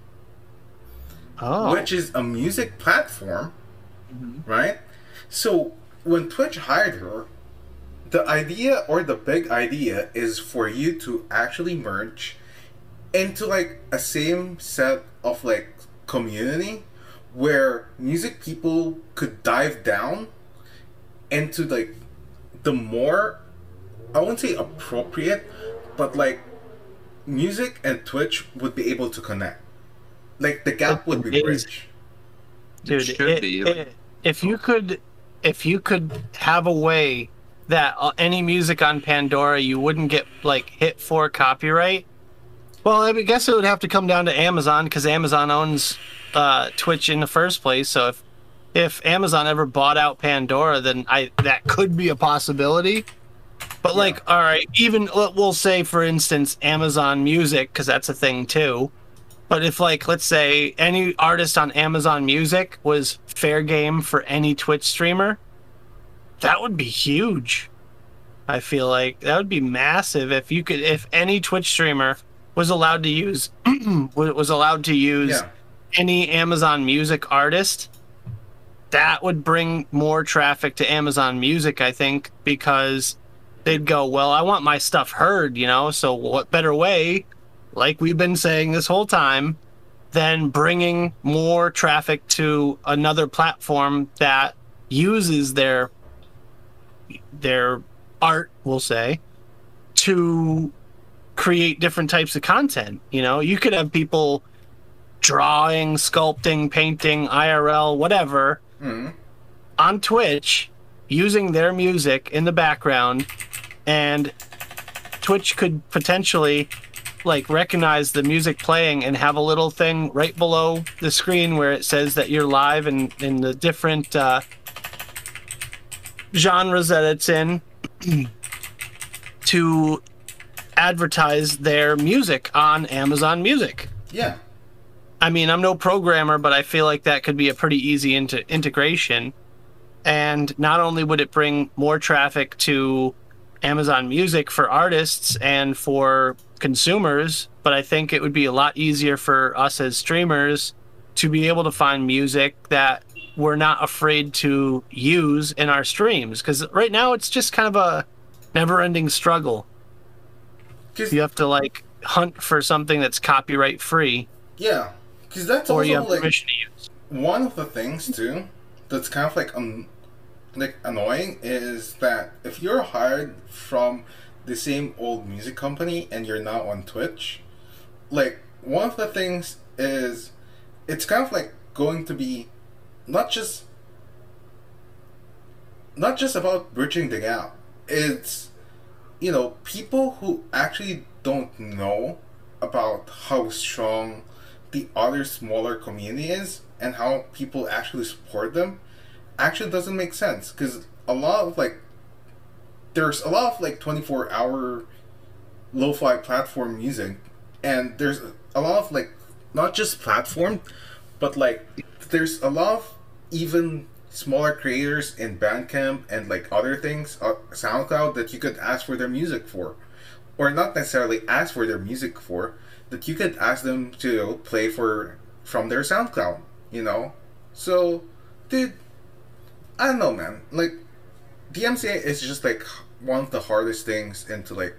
C: Oh.
A: which is a music platform,
B: Mhm.
A: right? So when Twitch hired her, the idea or the big idea is for you to actually merge into like a same set of like community where music people could dive down into like the more I wouldn't say appropriate, but like music and Twitch would be able to connect. Like the gap would be
C: Amazing.
A: bridged.
C: Dude,
B: should
C: it-
B: be,
C: it- if you could, if you could have a way that uh, any music on Pandora you wouldn't get like hit for copyright. Well, I guess it would have to come down to Amazon because Amazon owns uh, Twitch in the first place. So if if Amazon ever bought out Pandora, then I that could be a possibility. But like, all right, even we'll say for instance Amazon Music because that's a thing too. But if like let's say any artist on Amazon Music was fair game for any Twitch streamer, that would be huge. I feel like that would be massive if you could if any Twitch streamer was allowed to use was allowed to use
A: Yeah.
C: any Amazon Music artist. That would bring more traffic to Amazon Music, I think, because they'd go, "Well, I want my stuff heard," you know. So what better way like we've been saying this whole time, than bringing more traffic to another platform that uses their their art, we'll say, to create different types of content. You know, you could have people drawing, sculpting, painting, IRL, whatever,
A: Mhm.
C: on Twitch using their music in the background and Twitch could potentially like recognize the music playing and have a little thing right below the screen where it says that you're live and in the different uh, genres that it's in to advertise their music on Amazon Music.
A: Yeah.
C: I mean, I'm no programmer, but I feel like that could be a pretty easy into integration. And not only would it bring more traffic to Amazon Music for artists and for consumers, but I think it would be a lot easier for us as streamers to be able to find music that we're not afraid to use in our streams. Because right now it's just kind of a never ending struggle.
A: 'Cause-
C: You have to like hunt for something that's copyright free
A: yeah. Because that's
C: or you
A: also
C: have
A: like
C: permission to use.
A: one of the things too that's kind of like um like annoying is that if you're hired from the same old music company and you're now on Twitch, like one of the things is it's kind of like going to be not just not just about bridging the gap. It's you know, people who actually don't know about how strong the other smaller community is and how people actually support them actually doesn't make sense. Because a lot of like there's a lot of like 24 hour lo-fi platform music and there's a lot of like not just platform but like there's a lot of even smaller creators in bandcamp and like other things uh, soundcloud that you could ask for their music for. Or not necessarily ask for their music for that you could ask them to play for from their soundcloud you know? So dude i don't know man. Like dmca is just like one of the hardest things into like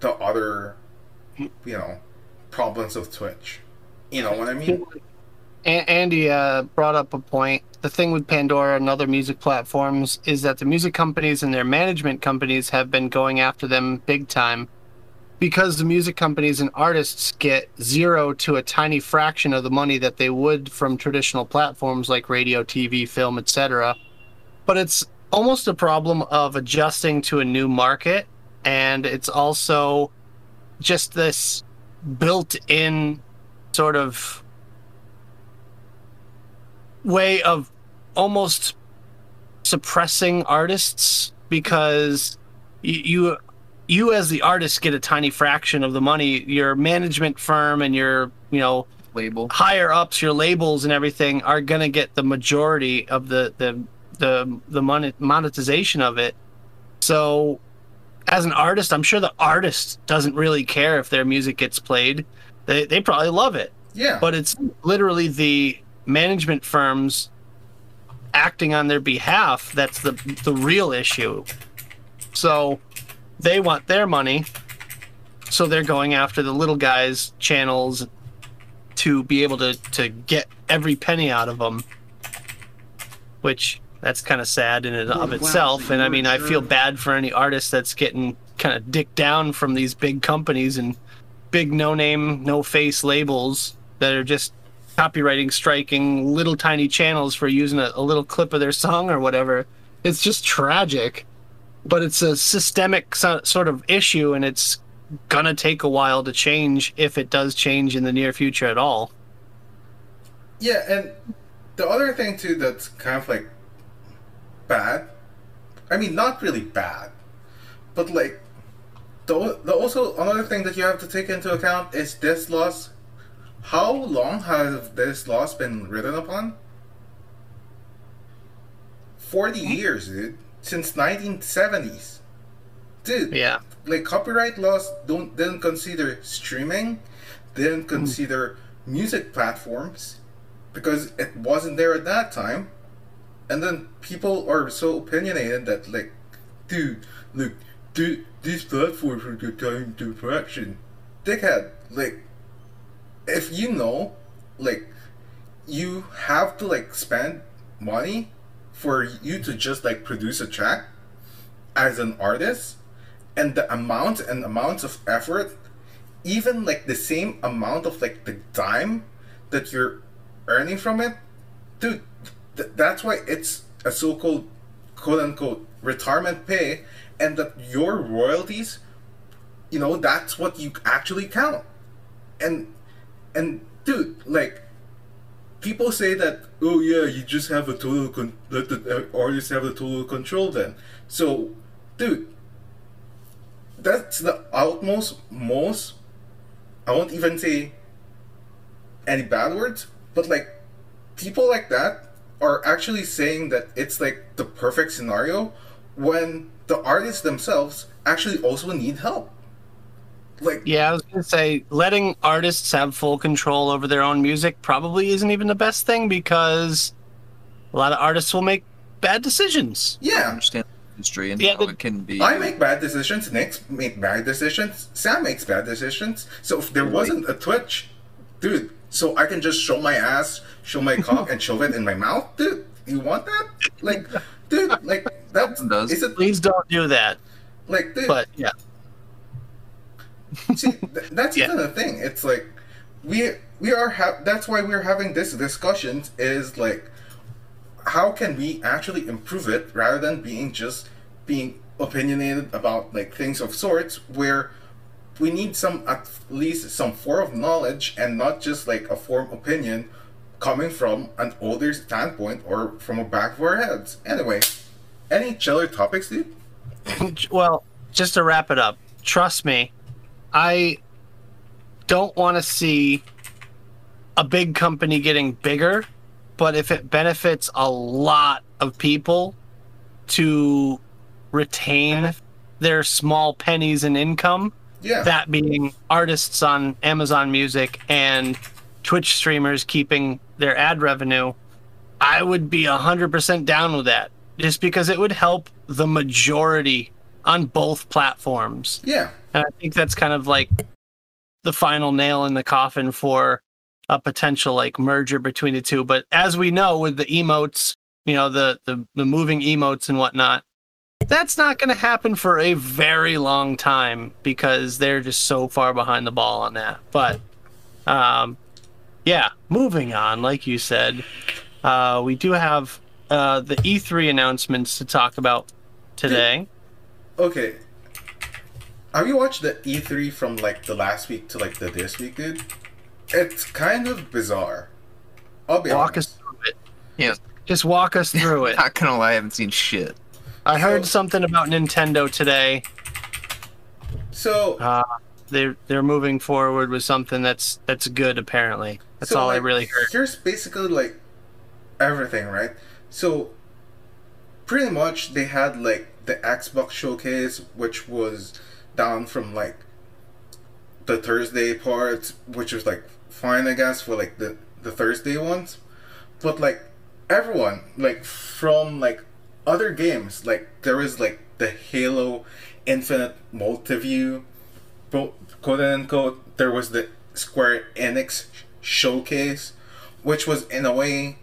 A: the other you know problems of twitch. You know what i mean
C: Andy uh, brought up a point. The thing with Pandora and other music platforms is that the music companies and their management companies have been going after them big time. because the music companies and artists get zero to a tiny fraction of the money that they would from traditional platforms like radio, TV, film, etc. But it's almost a problem of adjusting to a new market and it's also just this built-in sort of way of almost suppressing artists because you you as the artist get a tiny fraction of the money. Your management firm and your you know
B: label.
C: higher ups your labels and everything are going to get the majority of the the the the mon- monetization of it. So as an artist i'm sure the artist doesn't really care if their music gets played. They they probably love it.
A: Yeah.
C: but it's literally the management firms acting on their behalf that's the the real issue. So they want their money so they're going after the little guys channels to be able to to get every penny out of them which that's kind of sad in and of itself
D: so
C: and i mean i feel bad for any artist that's getting kind of dicked down from these big companies and big no name no face labels that are just copywriting striking little tiny channels for using a, a little clip of their song or whatever it's just tragic but it's a systemic so, sort of issue and it's gonna take a while to change if it does change in the near future at all
A: Yeah, and the other thing too that's kind of like bad. I mean, not really bad, but like the, the also another thing that you have to take into account is this loss. How long has this loss been written upon? Forty hmm? years, dude. Since nineteen seventies, dude.
C: yeah
A: like copyright laws don't didn't consider streaming, didn't hmm. consider music platforms because it wasn't there at that time. And then people are so opinionated that like, dude, look, dude, these platforms are the time to fraction. Dickhead, like, if you know, like, you have to like spend money for you to just like produce a track as an artist and the amount and amounts of effort even like the same amount of like the dime that you're earning from it dude th- that's why it's a so-called quote-unquote retirement pay and that your royalties you know that's what you actually count. And and dude like people say that oh yeah you just have a total con- let the uh, artists have the total control then. So dude that's the utmost most i won't even say any bad words but like people like that are actually saying that it's like the perfect scenario when the artists themselves actually also need help like
C: yeah i was gonna say letting artists have full control over their own music probably isn't even the best thing because a lot of artists will make bad decisions
A: Yeah, I
B: understand the industry and
C: Yeah,
B: how
C: the-
B: it can be.
A: I make bad decisions. Nick make bad decisions. Sam makes bad decisions. So if there wasn't a Twitch, dude, so I can just show my ass, show my cock, and shove it in my mouth, dude. You want that? Like, dude, like that's
B: does.
A: is it
C: please don't do that
A: like, dude?
C: but yeah
A: See, th- that's
C: Yeah.
A: even the thing. It's like we we are ha- that's why we're having this discussions is like how can we actually improve it rather than being just being opinionated about like things of sorts where we need some at least some form of knowledge and not just like a form opinion coming from an older standpoint or from a back of our heads. Anyway, any chiller topics, dude?
C: well, just to wrap it up, trust me, I don't want to see a big company getting bigger, but if it benefits a lot of people to retain their small pennies in income,
A: Yeah.
C: that being artists on Amazon Music and Twitch streamers keeping their ad revenue, I would be 100% down with that just because it would help the majority on both platforms.
A: yeah.
C: And I think that's kind of like the final nail in the coffin for a potential like merger between the two. But as we know with the emotes, you know, the the, the moving emotes and whatnot, That's not going to happen for a very long time because they're just so far behind the ball on that. But, um, yeah, moving on, like you said, uh, we do have uh, the E3 announcements to talk about today.
A: Okay. Have you watched the E3 from like the last week to like the this week, dude? It's kind of bizarre. I'll be
C: Walk
A: honest.
C: us through it.
B: Yeah.
C: Just walk us through it.
B: Not gonna lie, I haven't seen shit.
C: I heard
A: So-
C: something about Nintendo today.
A: So
C: Uh, they're they're moving forward with something that's that's good. Apparently, that's
A: So,
C: all I
A: like,
C: really heard.
A: Here's basically like everything, right? So pretty much they had like the Xbox showcase, which was down from like the Thursday part, which was like fine, I guess, for like the the Thursday ones. But like everyone, like from like other games, like there was like the Halo Infinite Multiview quote unquote, there was the Square Enix showcase, which was in a way,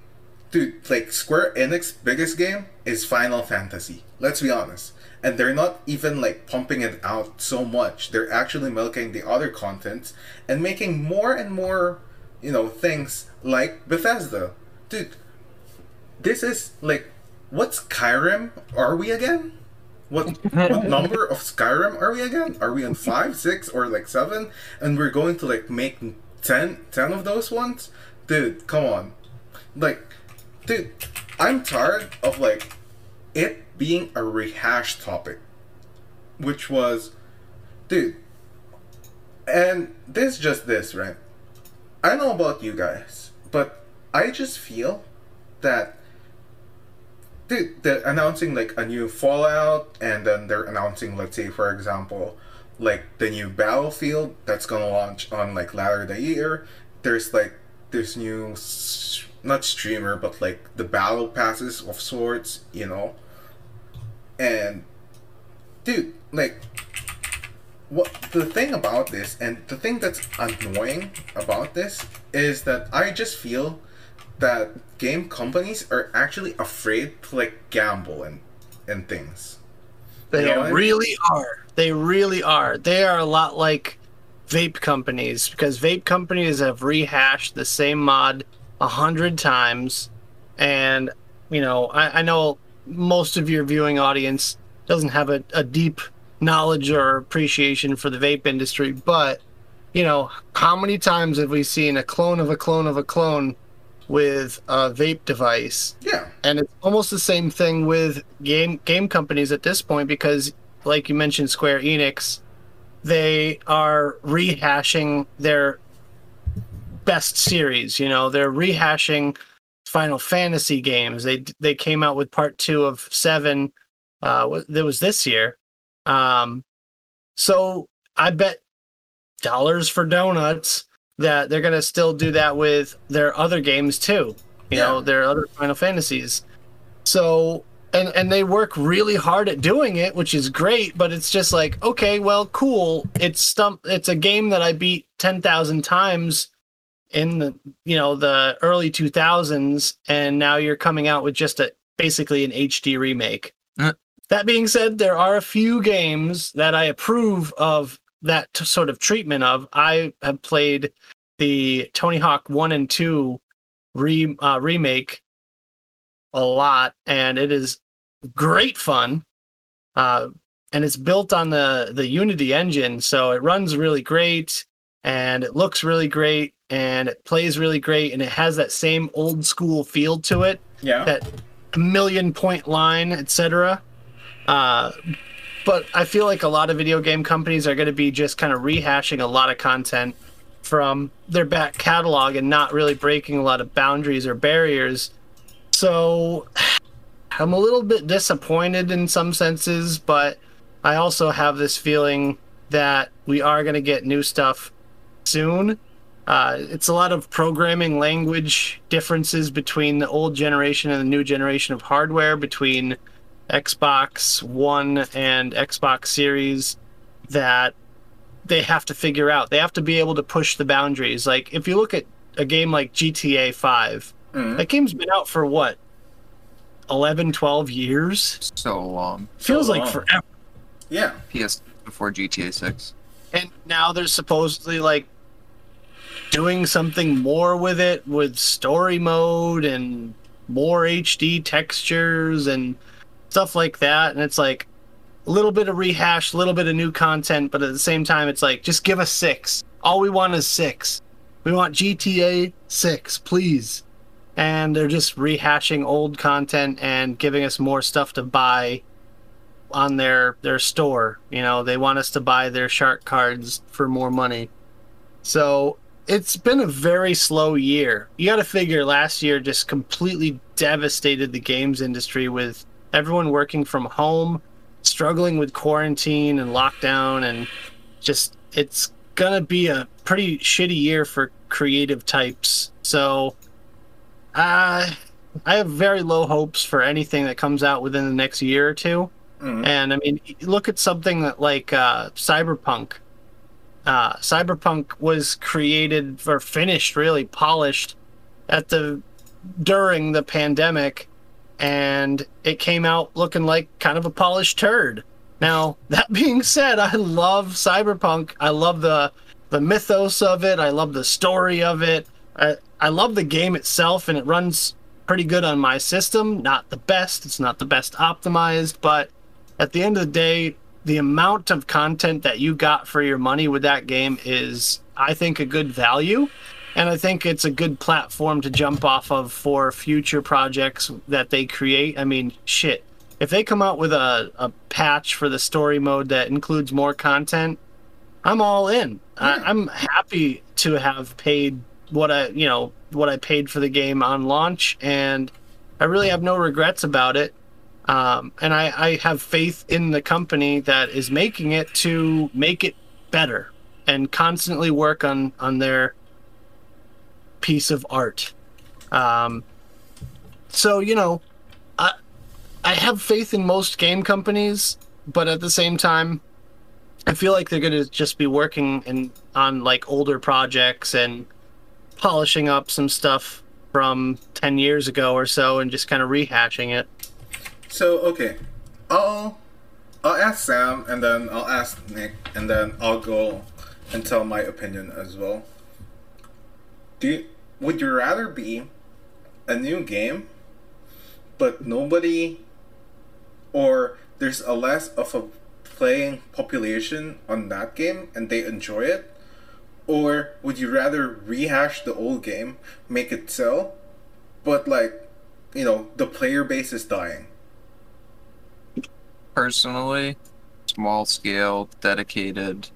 A: dude, like Square Enix biggest game is Final Fantasy. Let's be honest. And they're not even like pumping it out so much. They're actually milking the other contents and making more and more, you know, things like Bethesda. Dude, this is like what Skyrim are we again? What what number of Skyrim are we again? Are we on five, six, or like seven? And we're going to like make 10, 10 of those ones? Dude, come on. Like, dude, I'm tired of like it being a rehashed topic. Which was, dude, and this just this, right? I know about you guys, but I just feel that dude, they're announcing like a new Fallout, and then they're announcing, let's say, for example, like the new Battlefield that's gonna launch on like later the year. There's like this new, not streamer, but like the battle passes of sorts, you know. And, dude, like, what the thing about this, and the thing that's annoying about this, is that I just feel that game companies are actually afraid to like gamble and and things.
C: They
A: You know what I mean?
C: really are. They really are. They are a lot like vape companies because vape companies have rehashed the same mod a hundred times, and you know I, I know most of your viewing audience doesn't have a, a deep knowledge or appreciation for the vape industry, but you know how many times have we seen a clone of a clone of a clone with a vape device
A: Yeah.
C: and it's almost the same thing with game game companies at this point because like you mentioned square enix they are rehashing their best series you know they're rehashing final fantasy games. They they came out with part two of seven uh that was this year. Um so i bet dollars for donuts that they're gonna still do that with their other games too you know their other final fantasies. So and and they work really hard at doing it which is great but it's just like okay well cool. It's stump it's a game that i beat 10,000 times in the you know the early 2000s and now you're coming out with just a basically an HD remake.
B: Uh.
C: that being said there are a few games that I approve of that t- sort of treatment of. I have played the Tony Hawk 1 and 2 re, uh, remake a lot and it is great fun uh, and it's built on the the unity engine so it runs really great and it looks really great and it plays really great and it has that same old school feel to it.
A: Yeah.
C: that million point line etc uh, but i feel like a lot of video game companies are going to be just kind of rehashing a lot of content from their back catalog and not really breaking a lot of boundaries or barriers. So i'm a little bit disappointed in some senses but i also have this feeling that we are going to get new stuff soon uh, it's a lot of programming language differences between the old generation and the new generation of hardware between Xbox One and Xbox Series that they have to figure out. They have to be able to push the boundaries. Like if you look at a game like GTA 5,
A: Mhm.
C: that game's been out for what? 11, 12 years.
B: So long.
C: Feels like
A: long.
C: forever.
A: Yeah.
B: PS before GTA 6.
C: And now they're supposedly like doing something more with it with story mode and more HD textures and stuff like that. And it's like a little bit of rehash, a little bit of new content, but at the same time, it's like just give us six. All we want is six. We want GTA 6, please. And they're just rehashing old content and giving us more stuff to buy on their their store. You know, they want us to buy their shark cards for more money. So it's been a very slow year. You got to figure last year just completely devastated the games industry with everyone working from home, struggling with quarantine and lockdown, and just it's gonna be a pretty shitty year for creative types. So, uh, I have very low hopes for anything that comes out within the next year or two.
A: Mhm.
C: And I mean, look at something that like uh, Cyberpunk. Uh, Cyberpunk was created or finished, really polished, at the during the pandemic, and it came out looking like kind of a polished turd. Now that being said, I love Cyberpunk. I love the the mythos of it. I love the story of it. I I love the game itself, and it runs pretty good on my system. Not the best. It's not the best optimized, but at the end of the day, the amount of content that you got for your money with that game is, I think, a good value. And I think it's a good platform to jump off of for future projects that they create. I mean, shit. If they come out with a, a patch for the story mode that includes more content, I'm all in. I, I'm happy to have paid what I, you know, what I paid for the game on launch, and I really have no regrets about it. Um, and I, I have faith in the company that is making it to make it better and constantly work on on their piece of art. Um, so you know, I I have faith in most game companies, but at the same time, I feel like they're gonna just be working in on like older projects and polishing up some stuff from ten years ago or so and just kind of rehashing it.
A: So okay, I'll I'll ask Sam and then I'll ask Nick and then I'll go and tell my opinion as well. Do you, would you rather be a new game, but nobody, or there's a less of a playing population on that game and they enjoy it, or would you rather rehash the old game, make it sell, but like, you know, the player base is dying.
B: Personally, small scale, dedicated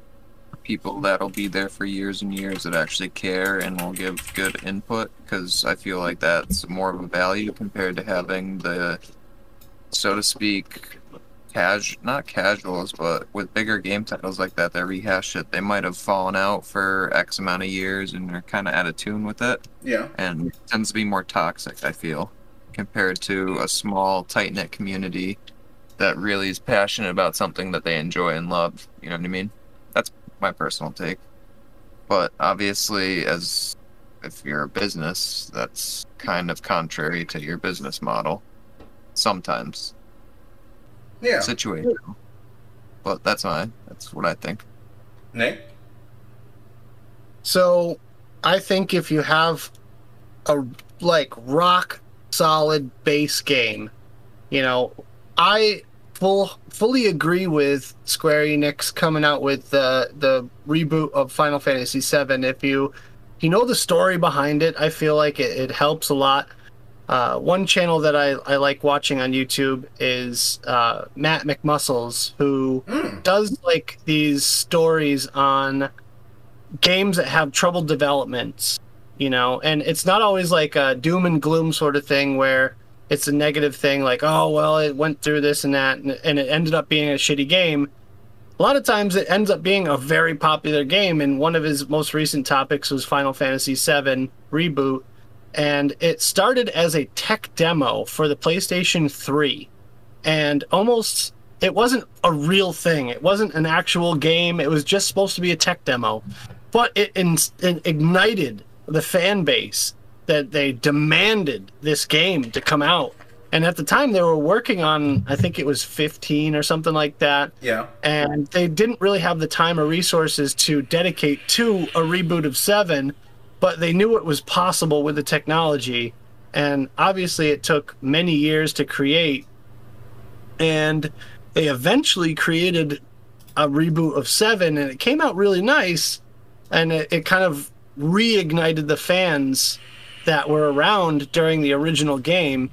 B: people that'll be there for years and years that actually care and will give good input because I feel like that's more of a value compared to having the, so to speak, cash not casuals, but with bigger game titles like that that rehash it, they might have fallen out for X amount of years and are kind of out of tune with it,
A: Yeah.
B: and it tends to be more toxic. I feel compared to a small, tight knit community that really is passionate about something that they enjoy and love. You know what I mean? That's my personal take. But obviously, as if you're a business, that's kind of contrary to your business model. Sometimes
A: Yeah.
B: situational. But that's fine. That's what I think.
A: Nick?
C: So, I think if you have a like rock solid base game, you know, I full fully agree with Square Enix coming out with the the reboot of Final Fantasy VII. If you you know the story behind it, I feel like it, it helps a lot. Uh, one channel that I, I like watching on YouTube is uh, Matt McMuscles, who
A: Mm.
C: does like these stories on games that have troubled developments, you know, and it's not always like a doom and gloom sort of thing where it's a negative thing, like, oh, well, it went through this and that, and, and it ended up being a shitty game. A lot of times it ends up being a very popular game, and one of his most recent topics was Final Fantasy VII Reboot, and it started as a tech demo for the PlayStation 3 and almost it wasn't a real thing. It wasn't an actual game. It was just supposed to be a tech demo. But it, in, it ignited the fan base that they demanded this game to come out And at the time, they were working on, I think it was 15 or something like that.
A: Yeah.
C: And they didn't really have the time or resources to dedicate to a reboot of 7, but they knew it was possible with the technology. And obviously, it took many years to create. And they eventually created a reboot of 7, and it came out really nice. And it, it kind of reignited the fans that were around during the original game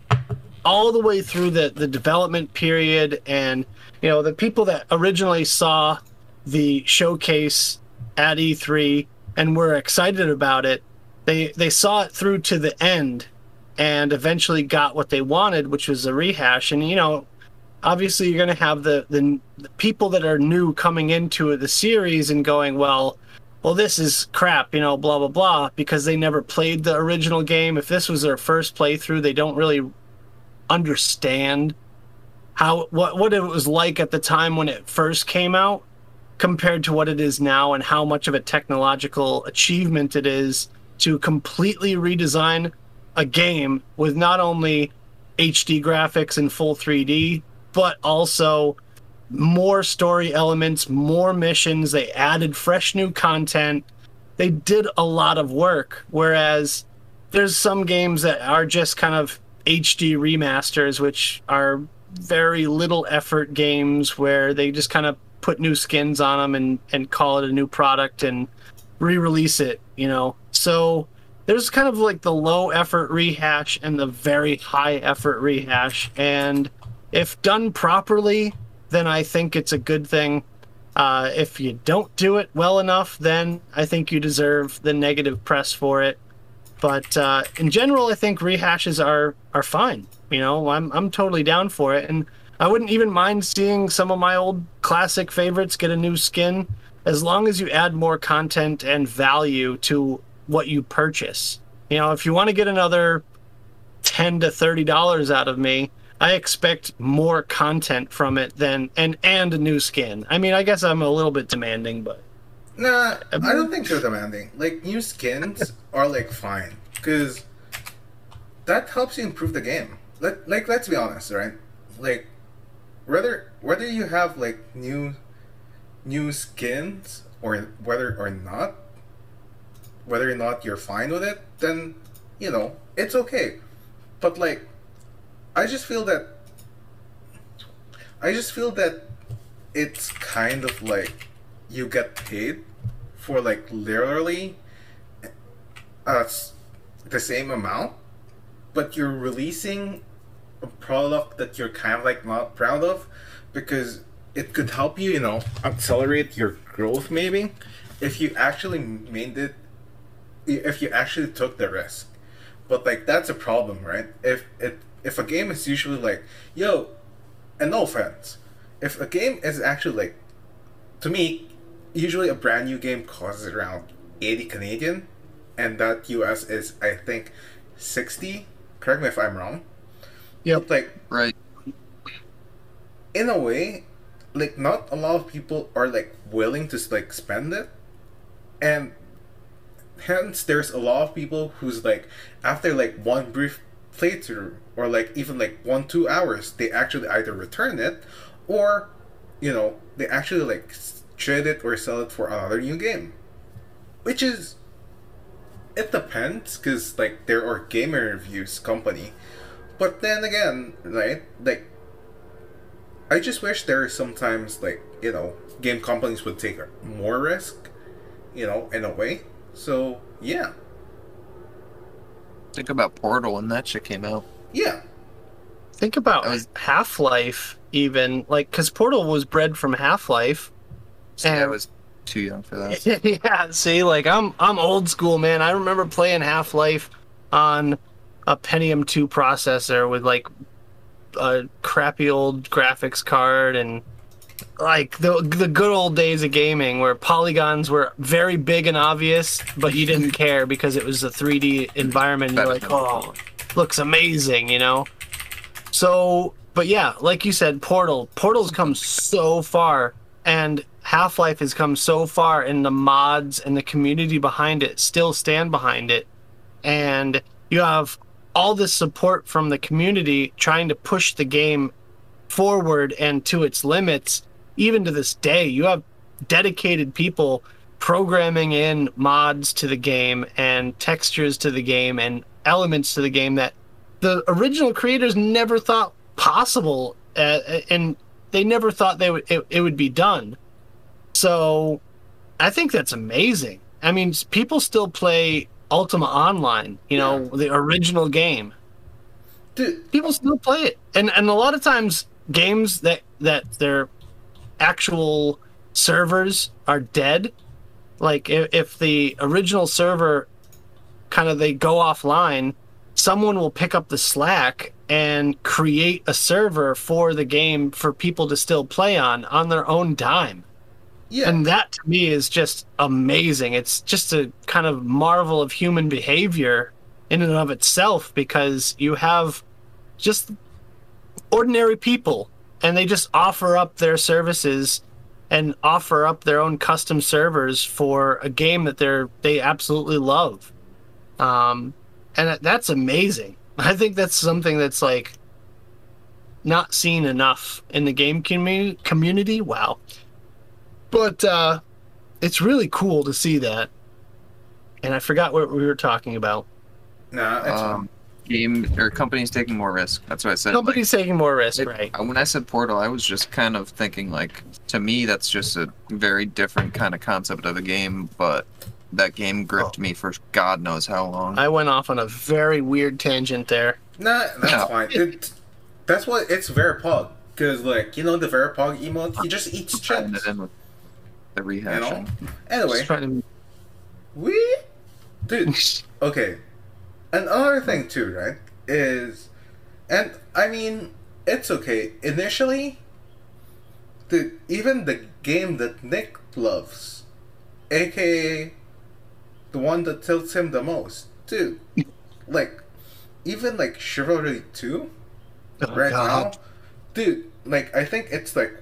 C: all the way through the, the development period and you know the people that originally saw the showcase at E3 and were excited about it they they saw it through to the end and eventually got what they wanted which was a rehash. And you know obviously you're going to have the, the the people that are new coming into the series and going well well this is crap you know blah blah blah because they never played the original game. If this was their first playthrough they don't really understand how what what it was like at the time when it first came out compared to what it is now and how much of a technological achievement it is to completely redesign a game with not only HD graphics in full 3D but also more story elements, more missions, they added fresh new content. They did a lot of work whereas there's some games that are just kind of HD remasters, which are very little effort games where they just kind of put new skins on them and, and call it a new product and re-release it, you know. So there's kind of like the low effort rehash and the very high effort rehash. And if done properly, then I think it's a good thing. Uh, if you don't do it well enough, then I think you deserve the negative press for it. But uh, in general, I think rehashes are are fine. You know, I'm I'm totally down for it, and I wouldn't even mind seeing some of my old classic favorites get a new skin, as long as you add more content and value to what you purchase. You know, if you want to get another ten to thirty dollars out of me, I expect more content from it than and and a new skin. I mean, I guess I'm a little bit demanding, but
A: Nah, I don't think they're demanding. Like new skins are like fine because that helps you improve the game. Let like let's be honest, right? Like whether whether you have like new new skins or whether or not whether or not you're fine with it, then you know it's okay. But like, I just feel that I just feel that it's kind of like you get paid for like literally uh, the same amount, but you're releasing a product that you're kind of like not proud of because it could help you, you know, accelerate your growth maybe if you actually made it, if you actually took the risk. But like that's a problem, right? If it if a game is usually like, yo, and no offense, if a game is actually like, to me, usually a brand new game costs around 80 Canadian, and that US is, I think, 60. Correct me if I'm wrong.
C: Yep.
A: Like,
B: Right.
A: in a way, like, not a lot of people are, like, willing to, like, spend it. And hence, there's a lot of people who's, like, after, like, one brief playthrough, or, like, even, like, one, two hours, they actually either return it, or, you know, they actually, like, trade it or sell it for another new game. Which is it depends because like there are gamer reviews company but then again right like i just wish there are sometimes like you know game companies would take more risk you know in a way so yeah
B: Think about Portal when that shit came out.
A: Yeah
C: Think about
B: was-
C: Half Life, even like because Portal was bred from Half Life.
B: See, I was too young for that.
C: yeah, see, like I'm I'm old school, man. I remember playing Half Life on a Pentium 2 processor with like a crappy old graphics card and like the the good old days of gaming where polygons were very big and obvious, but you didn't care because it was a 3D environment. And you're like, oh, looks amazing, you know. So, but yeah, like you said, Portal. Portal's come so far, and Half Life has come so far, and the mods and the community behind it still stand behind it. And you have all this support from the community trying to push the game forward and to its limits even to this day you have dedicated people programming in mods to the game and textures to the game and elements to the game that the original creators never thought possible uh, and they never thought they would it, it would be done. So i think that's amazing. I mean people still play ultima online you know the original game.
A: Dude,
C: people still play it. And and a lot of times games that that their actual servers are dead like if, if the original server kind of they go offline someone will pick up the slack and create a server for the game for people to still play on on their own dime.
A: Yeah.
C: and that to me is just amazing. It's just a kind of marvel of human behavior in and of itself because you have just ordinary people and they just offer up their services and offer up their own custom servers for a game that they're they absolutely love um and that- that's amazing i think that's something that's like not seen enough in the game commu- community wow but uh it's really cool to see that and i forgot what we were talking about
A: nah, it's
B: Um, game or companies taking more risk. That's what I said. like,
C: taking more risk,
B: it-
C: right?
B: uh, When I said Portal, I was just kind of thinking like, to me, that's just a very different kind of concept of a game. But that game gripped oh. me for God knows how long.
C: I went off on a very weird tangent there.
A: Nah, that's
B: No.
A: fine. It, that's what it's VeryPog. Because, like, you know the VeryPog emote? He just eats
B: Tying
A: chips.
B: it in the
A: You know?
B: rehashing.
A: Anyway,
C: Just trying
A: we. Dude, okay. Another thing, too, right? Is. And, I mean, it's okay. Initially, the even the game that Nick loves, aka the one that tilts him the most, dude. like, even like Chivalry 2,
C: Oh,
A: right
C: God.
A: now, dude. Like I think it's like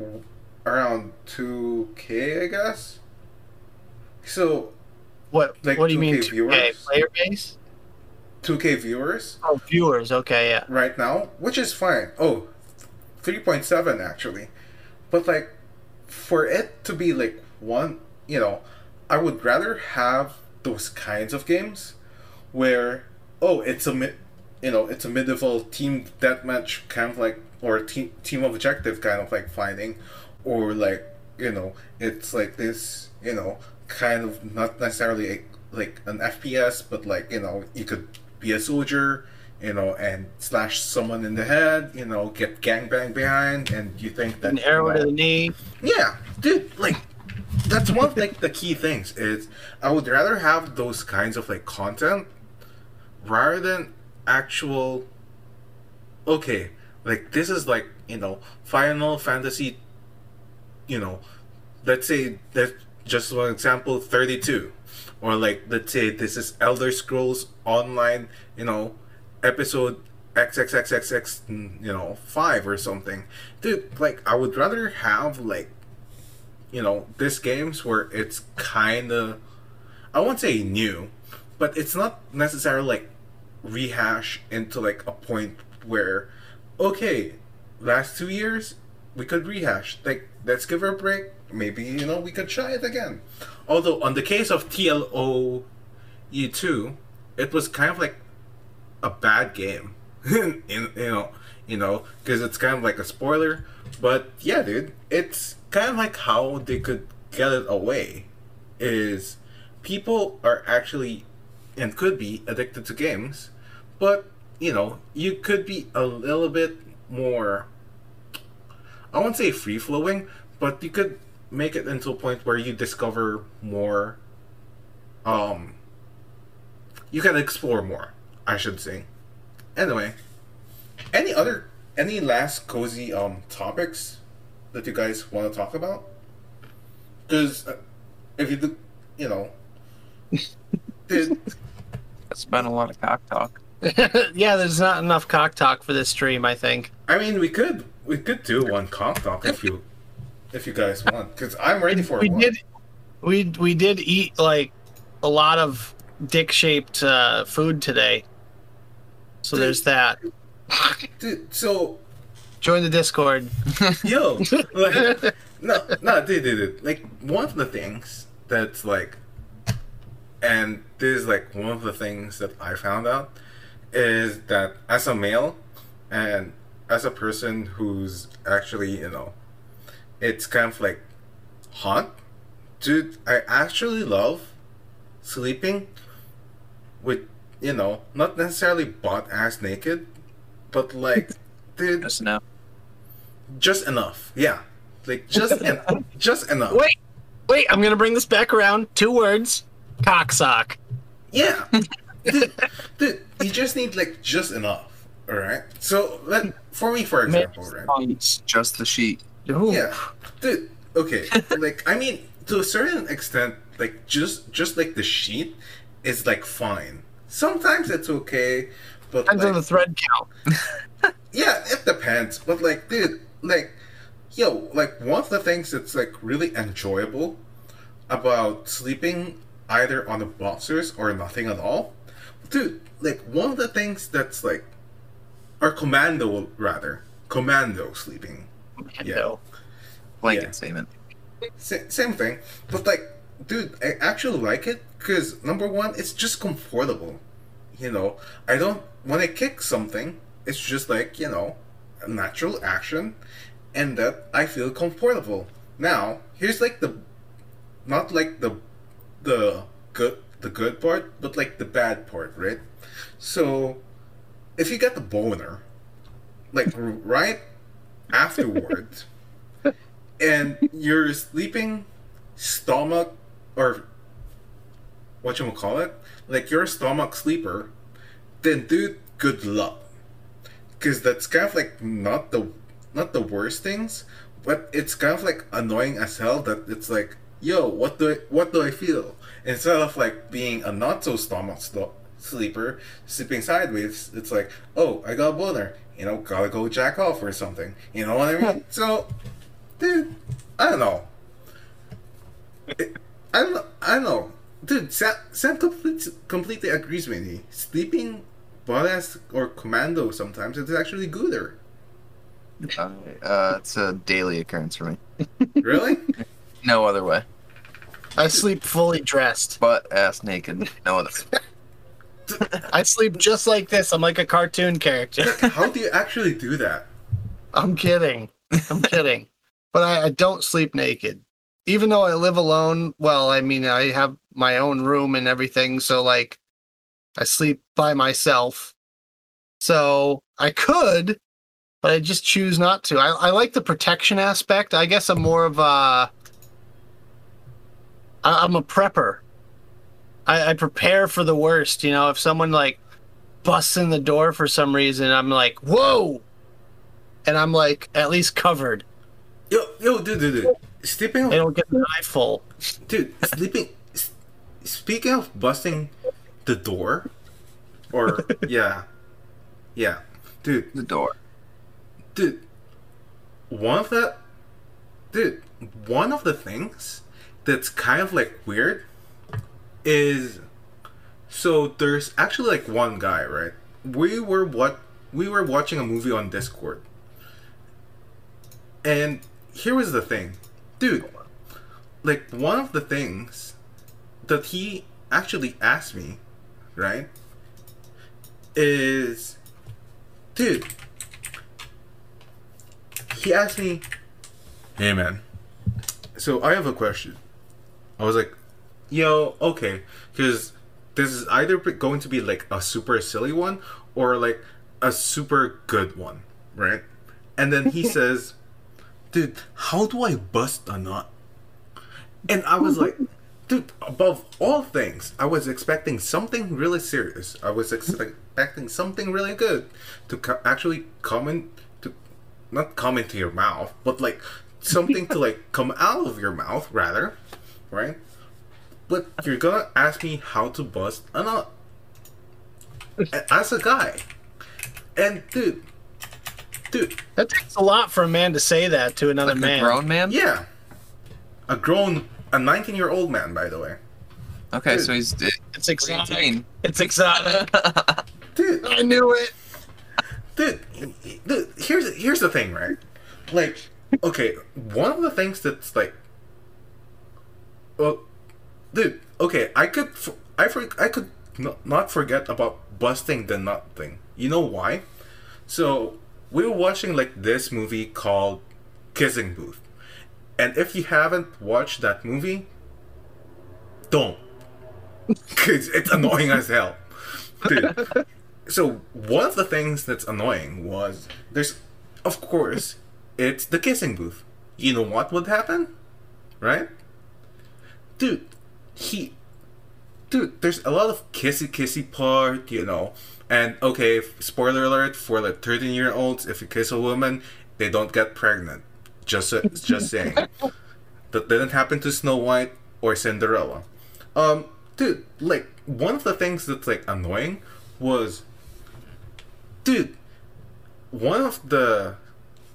A: around two k, I guess. So
C: What?
A: like
C: what do you mean?
A: 2K
C: 2K
A: viewers?
C: player base?
A: two k viewers
C: Oh, viewers. Okay, yeah.
A: right now, which is fine. Oh, 3.7 actually, but like for it to be like one, you know, I would rather have those kinds of games where oh, it's a mi- you know, it's a medieval team deathmatch kind of like or team team objective kind of like fighting, or like you know, it's like this you know kind of not necessarily a, like an FPS, but like you know you could be a soldier, you know, and slash someone in the head, you know, get gangbang behind, and you think that
C: An arrow
A: you know,
C: to the knee.
A: yeah, dude, like that's one of like the key things is I would rather have those kinds of like content rather than actual okay, like this is like, you know, Final Fantasy you know, let's say that just one example 32 or like let's say this is Elder Scrolls online, you know, episode XXXXX, you know, 5 or something. Dude, like I would rather have like you know, this games where it's kind of I won't say new, but it's not necessarily like rehash into like a point where okay, last 2 years we could rehash. Like let's give her a break. Maybe, you know, we could try it again. Although on the case of TLO E2, it was kind of like a bad game. you know, you know, because it's kind of like a spoiler. But yeah, dude, it's kind of like how they could get it away. Is people are actually and could be addicted to games, but you know, you could be a little bit more. I won't say free flowing, but you could make it into a point where you discover more. Um, you can explore more, I should say. Anyway, any other any last cozy um topics that you guys want to talk about? Because uh, if you do, you know, did,
B: It's been a lot of cock talk.
C: yeah, there's not enough cock talk for this stream. I think.
A: I mean, we could we could do one cock talk if you if you guys want, because I'm ready for it.
C: we
A: one.
C: did. We we did eat like a lot of dick shaped uh, food today. So there's that.
A: Dude. So
C: Join the Discord.
A: yo, like, no, no, dude, dude, dude. Like one of the things that's like, and this is like one of the things that I found out is that as a male and as a person who's actually you know, it's kind of like hot, dude. I actually love sleeping with you know not necessarily butt ass naked, but like, dude,
B: Just now.
A: just enough. Yeah, like just en- just enough.
C: Wait, wait, I'm gonna bring this back around. Two words. Cocksock.
A: Yeah, dude, dude, you just need like just enough. All right. So let for me, for example, right?
B: It's just the sheet.
C: Ooh.
A: Yeah, dude. Okay, like I mean, to a certain extent, like just just like the sheet is like fine. Sometimes it's okay, but
C: Depends on the thread count.
A: Yeah, it depends. But like, dude, like, yo, like one of the things that's like really enjoyable about sleeping either on the boxers or nothing at all, dude, like one of the things that's like, or commando rather, commando sleeping.
C: No.
B: Blanket
A: Yeah.
B: statement.
A: Sa- same thing, but like, dude, I actually like it because number one, it's just comfortable. You know, I don't when I kick something, it's just like you know, a natural action, and that I feel comfortable. Now, here's like the, not like the, the good the good part, but like the bad part, right? So, if you get the boner, like right afterwards and you're sleeping stomach or what you call it like you're a stomach sleeper then dude good luck. Because that's kind of like not the not the worst things but it's kind of like annoying as hell that it's like yo what do I, what do I feel? Instead of like being a not so stomach sto- sleeper sleeping sideways it's like oh I got a boner you know gotta go jack off or something. You know what I mean? So dude I don't know. It, I don't know I don't know. Dude Sam, Sam completely, completely agrees with me. Sleeping badass or commando sometimes it's actually gooder
B: Uh, it's a daily occurrence for me.
A: really
B: No other way.
C: I sleep fully dressed.
B: Butt ass naked. No other.
C: I sleep just like this. I'm like a cartoon character.
A: how do you actually do that
C: I'm kidding. I'm kidding. But I, I don't sleep naked. Even though I live alone, well, I mean, I have my own room and everything. So, like, I sleep by myself. So I could, but I just choose not to. I, I like the protection aspect. I guess I'm more of a. I- I'm a prepper. I, I prepare for the worst. You know, if someone like busts in the door for some reason, I'm like, whoa! And I'm like, at least covered.
A: yo yo dude dude dude sleeping
C: They don't get the eye full.
A: Dude, sleeping. Speaking of busting the door, or yeah, yeah, dude,
B: The door.
A: dude, one of the, dude, one of the things that's kind of like weird is, so there's actually like one guy, right? We were what we were watching a movie on Discord, and here was the thing, dude like one of the things that he actually asked me, right, is, dude, he asked me, hey man, so I have a question. I was like, yo, okay, because this is either going to be like a super silly one or like a super good one, right? And then he says, dude, how do I bust a nut? And I was like, dude, above all things, I was expecting something really serious. I was ex- expecting something really good to co- actually come in, to not come into your mouth, but like something to like come out of your mouth, rather, right? But you're gonna ask me how to bust a nut A- as a guy, and dude, dude,
C: That takes a lot for a man to say that to another
B: Like
C: man.
B: a grown man.
A: yeah, a grown, a 19 year old man, by the way.
B: Okay,
A: Dude.
B: so he's
C: It's exotic.
B: 18.
C: It's exotic.
A: dude,
C: I knew it.
A: dude, dude, here's here's the thing, right? Like, okay, one of the things that's like, well, dude, okay, I could, f- I for, I could n- not forget about busting the nut thing. You know why? So we were watching like this movie called Kissing Booth, and if you haven't watched that movie, don't, cause it's annoying as hell, dude. So one of the things that's annoying was there's of course it's the kissing booth. You know what would happen? Right? Dude he dude there's a lot of kissy kissy part you know. And okay spoiler alert for like 13 year olds if you kiss a woman they don't get pregnant just just saying that didn't happen to snow white or cinderella um dude like one of the things that's like annoying was dude, one of the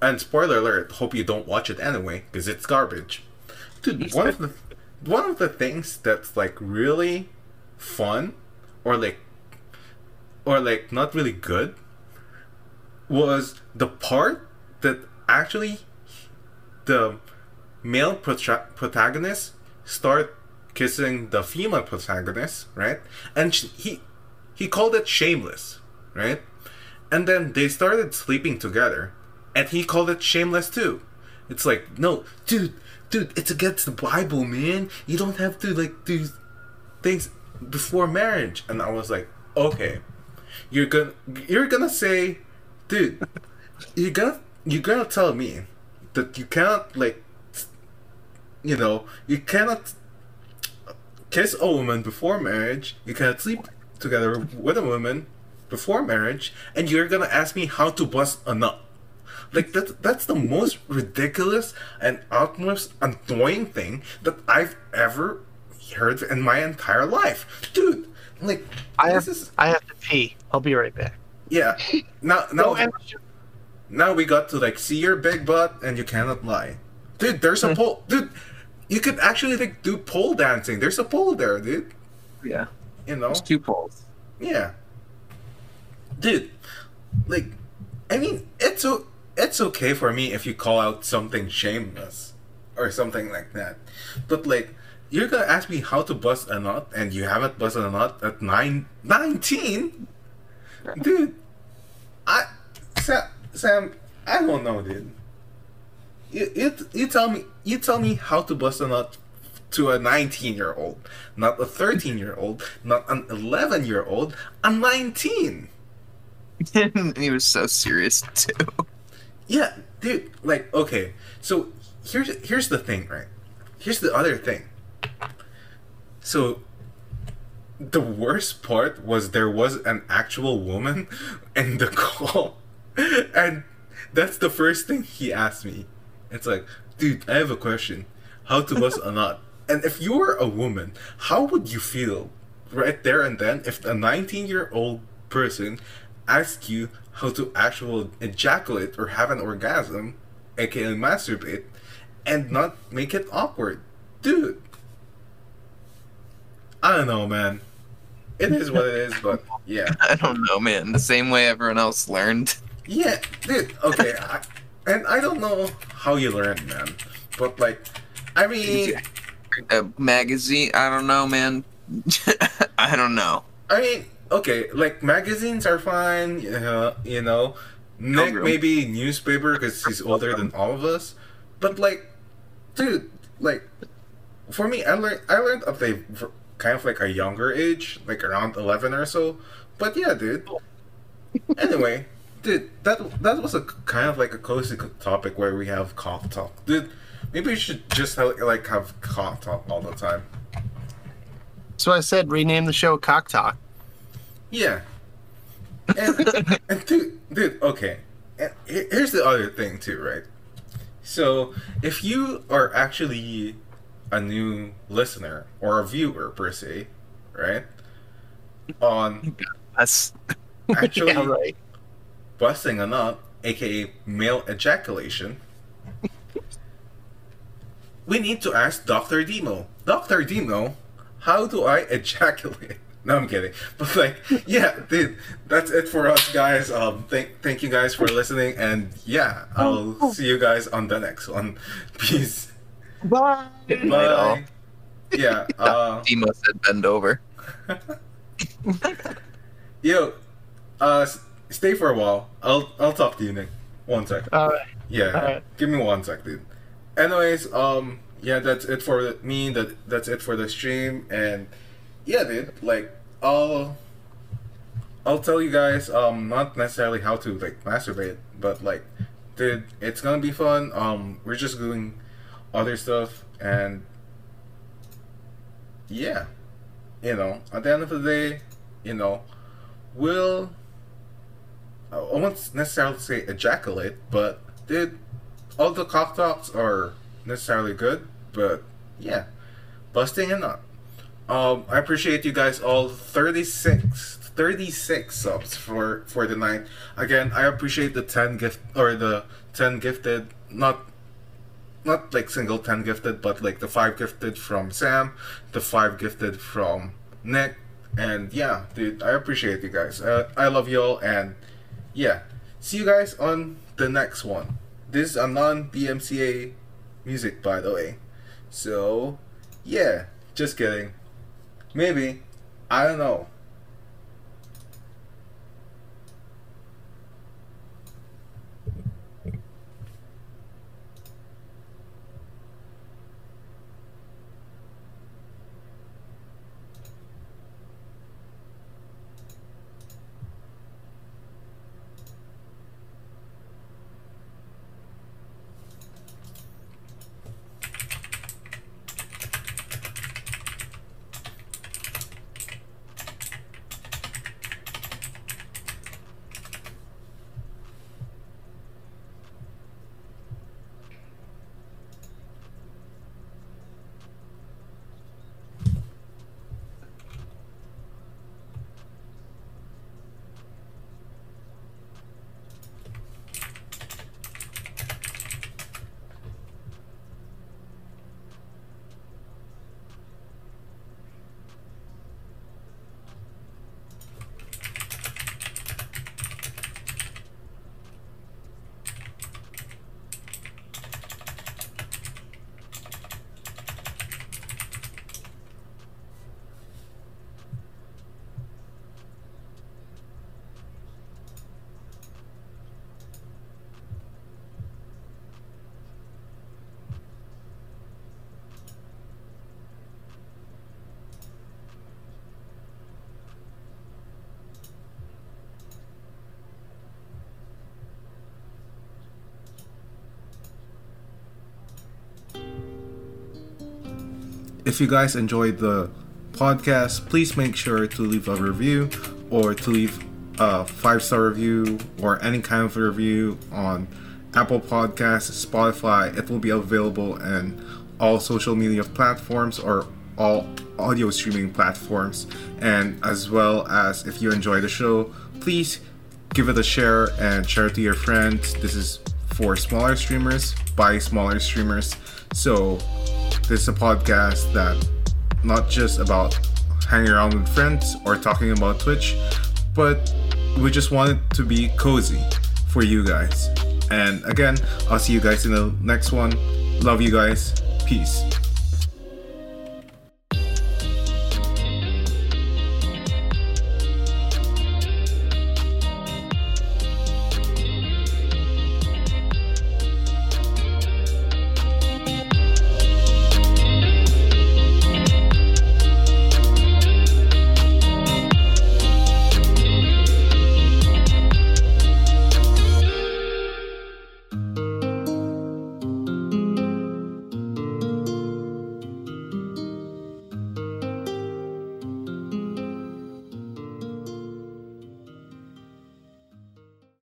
A: and spoiler alert, hope you don't watch it anyway because it's garbage. Dude, one of the one of the things that's like really fun or like or like not really good was the part that actually the male prota- protagonist start kissing the female protagonist, right? And he he called it shameless, right? And then they started sleeping together, and he called it shameless too. It's like, no, dude, dude, it's against the Bible, man. You don't have to like do things before marriage. And I was like, okay, you're gonna you're gonna say, dude, you're gonna you're gonna tell me that you cannot like, you know, you cannot kiss a woman before marriage. You cannot sleep together with a woman before marriage, and you're gonna ask me how to bust a nut. Like that that's the most ridiculous and utmost annoying thing that I've ever heard in my entire life. Dude, like
D: I
A: this
D: have,
A: is
D: I have to pee. I'll be right back.
A: yeah. Now now now we got to like see your big butt and you cannot lie. Dude, there's a hmm. pole dude you could actually like do pole dancing. There's a pole there, dude.
D: yeah,
A: You know?
B: There's two poles.
A: Yeah. Dude, like, I mean, it's o- it's okay for me if you call out something shameless or something like that, but like, you're gonna ask me how to bust a nut and you haven't busted a nut at nine, 19? Dude, I, Sam, Sam, I don't know, dude. You, you, you tell me, you tell me how to bust a nut to a 19 year old, not a 13 year old, not an 11 year old, a 19.
B: and he was so serious too.
A: Yeah, dude, like okay. So here's here's the thing, right? Here's the other thing. So the worst part was there was an actual woman in the call. And that's the first thing he asked me. It's like, dude, I have a question. How to bust a nut? And if you were a woman, how would you feel right there and then if a 19 year old person asked you how to actually ejaculate or have an orgasm, aka masturbate, and not make it awkward? Dude. I don't know, man. It is what it is, but yeah.
B: I don't know, man. The same way everyone else learned.
A: Yeah, dude. Okay, I, and I don't know how you learn, man. But like, I mean,
B: A magazine? I don't know, man. I don't know.
A: I mean, okay, like magazines are fine. Uh, you know, Nick
B: Pilgrim.
A: maybe newspaper because he's older than all of us. But like, dude, like, for me, I learned I learned of a kind of like a younger age, like around eleven or so. But yeah, dude. Anyway, dude, that that was a kind of like a cozy topic where we have cough talk, dude. Maybe we should just have, like have cough talk all the time.
C: So I said rename the show Cock Talk.
A: Yeah. And, and dude, dude, okay. And here's the other thing too, right? So, if you are actually a new listener or a viewer per se, right? On
D: us,
A: actually
D: yeah, right.
A: Busting a nut, aka male ejaculation, we need to ask Dr. Demo. Dr. Demo, how do I ejaculate? No, I'm kidding. But like, yeah, dude, that's it for us, guys. Um, thank thank you guys for listening, and yeah, I'll see you guys on the next one. Peace.
D: Bye.
A: Bye. Yeah. Uh,
B: Demo said bend over.
A: yo, uh, s- stay for a while. I'll I'll talk to you, Nick. One sec.
D: Alright.
A: Yeah,
D: Alright.
A: give me one sec, dude. Anyways, um, yeah, that's it for me. That that's it for the stream, and yeah, dude, like I'll I'll tell you guys, um, not necessarily how to like masturbate, but like, dude, it's gonna be fun. Um, we're just doing other stuff, and yeah, you know, at the end of the day, you know, we'll I won't necessarily say ejaculate, but dude, all the cock talks are necessarily good, but yeah, busting and not. Um, I appreciate you guys all 36, 36 subs for for the night. Again, I appreciate the 10 gift or the 10 gifted, not not like single 10 gifted, but like the 5 gifted from Sam, the 5 gifted from Nick, and yeah, dude, I appreciate you guys. Uh, I love you all, and yeah, see you guys on the next one. This is a non DMCA music, by the way. So, yeah, just kidding. Maybe. I don't know. If you guys enjoyed the podcast, please make sure to leave a review or to leave a five star review or any kind of review on Apple Podcasts, Spotify. It will be available in all social media platforms or all audio streaming platforms. And as well as if you enjoy the show, please give it a share and share it to your friends. This is for smaller streamers by smaller streamers. So this is a podcast that not just about hanging around with friends or talking about Twitch, but we just want it to be cozy for you guys. And again, I'll see you guys in the next one. Love you guys. Peace.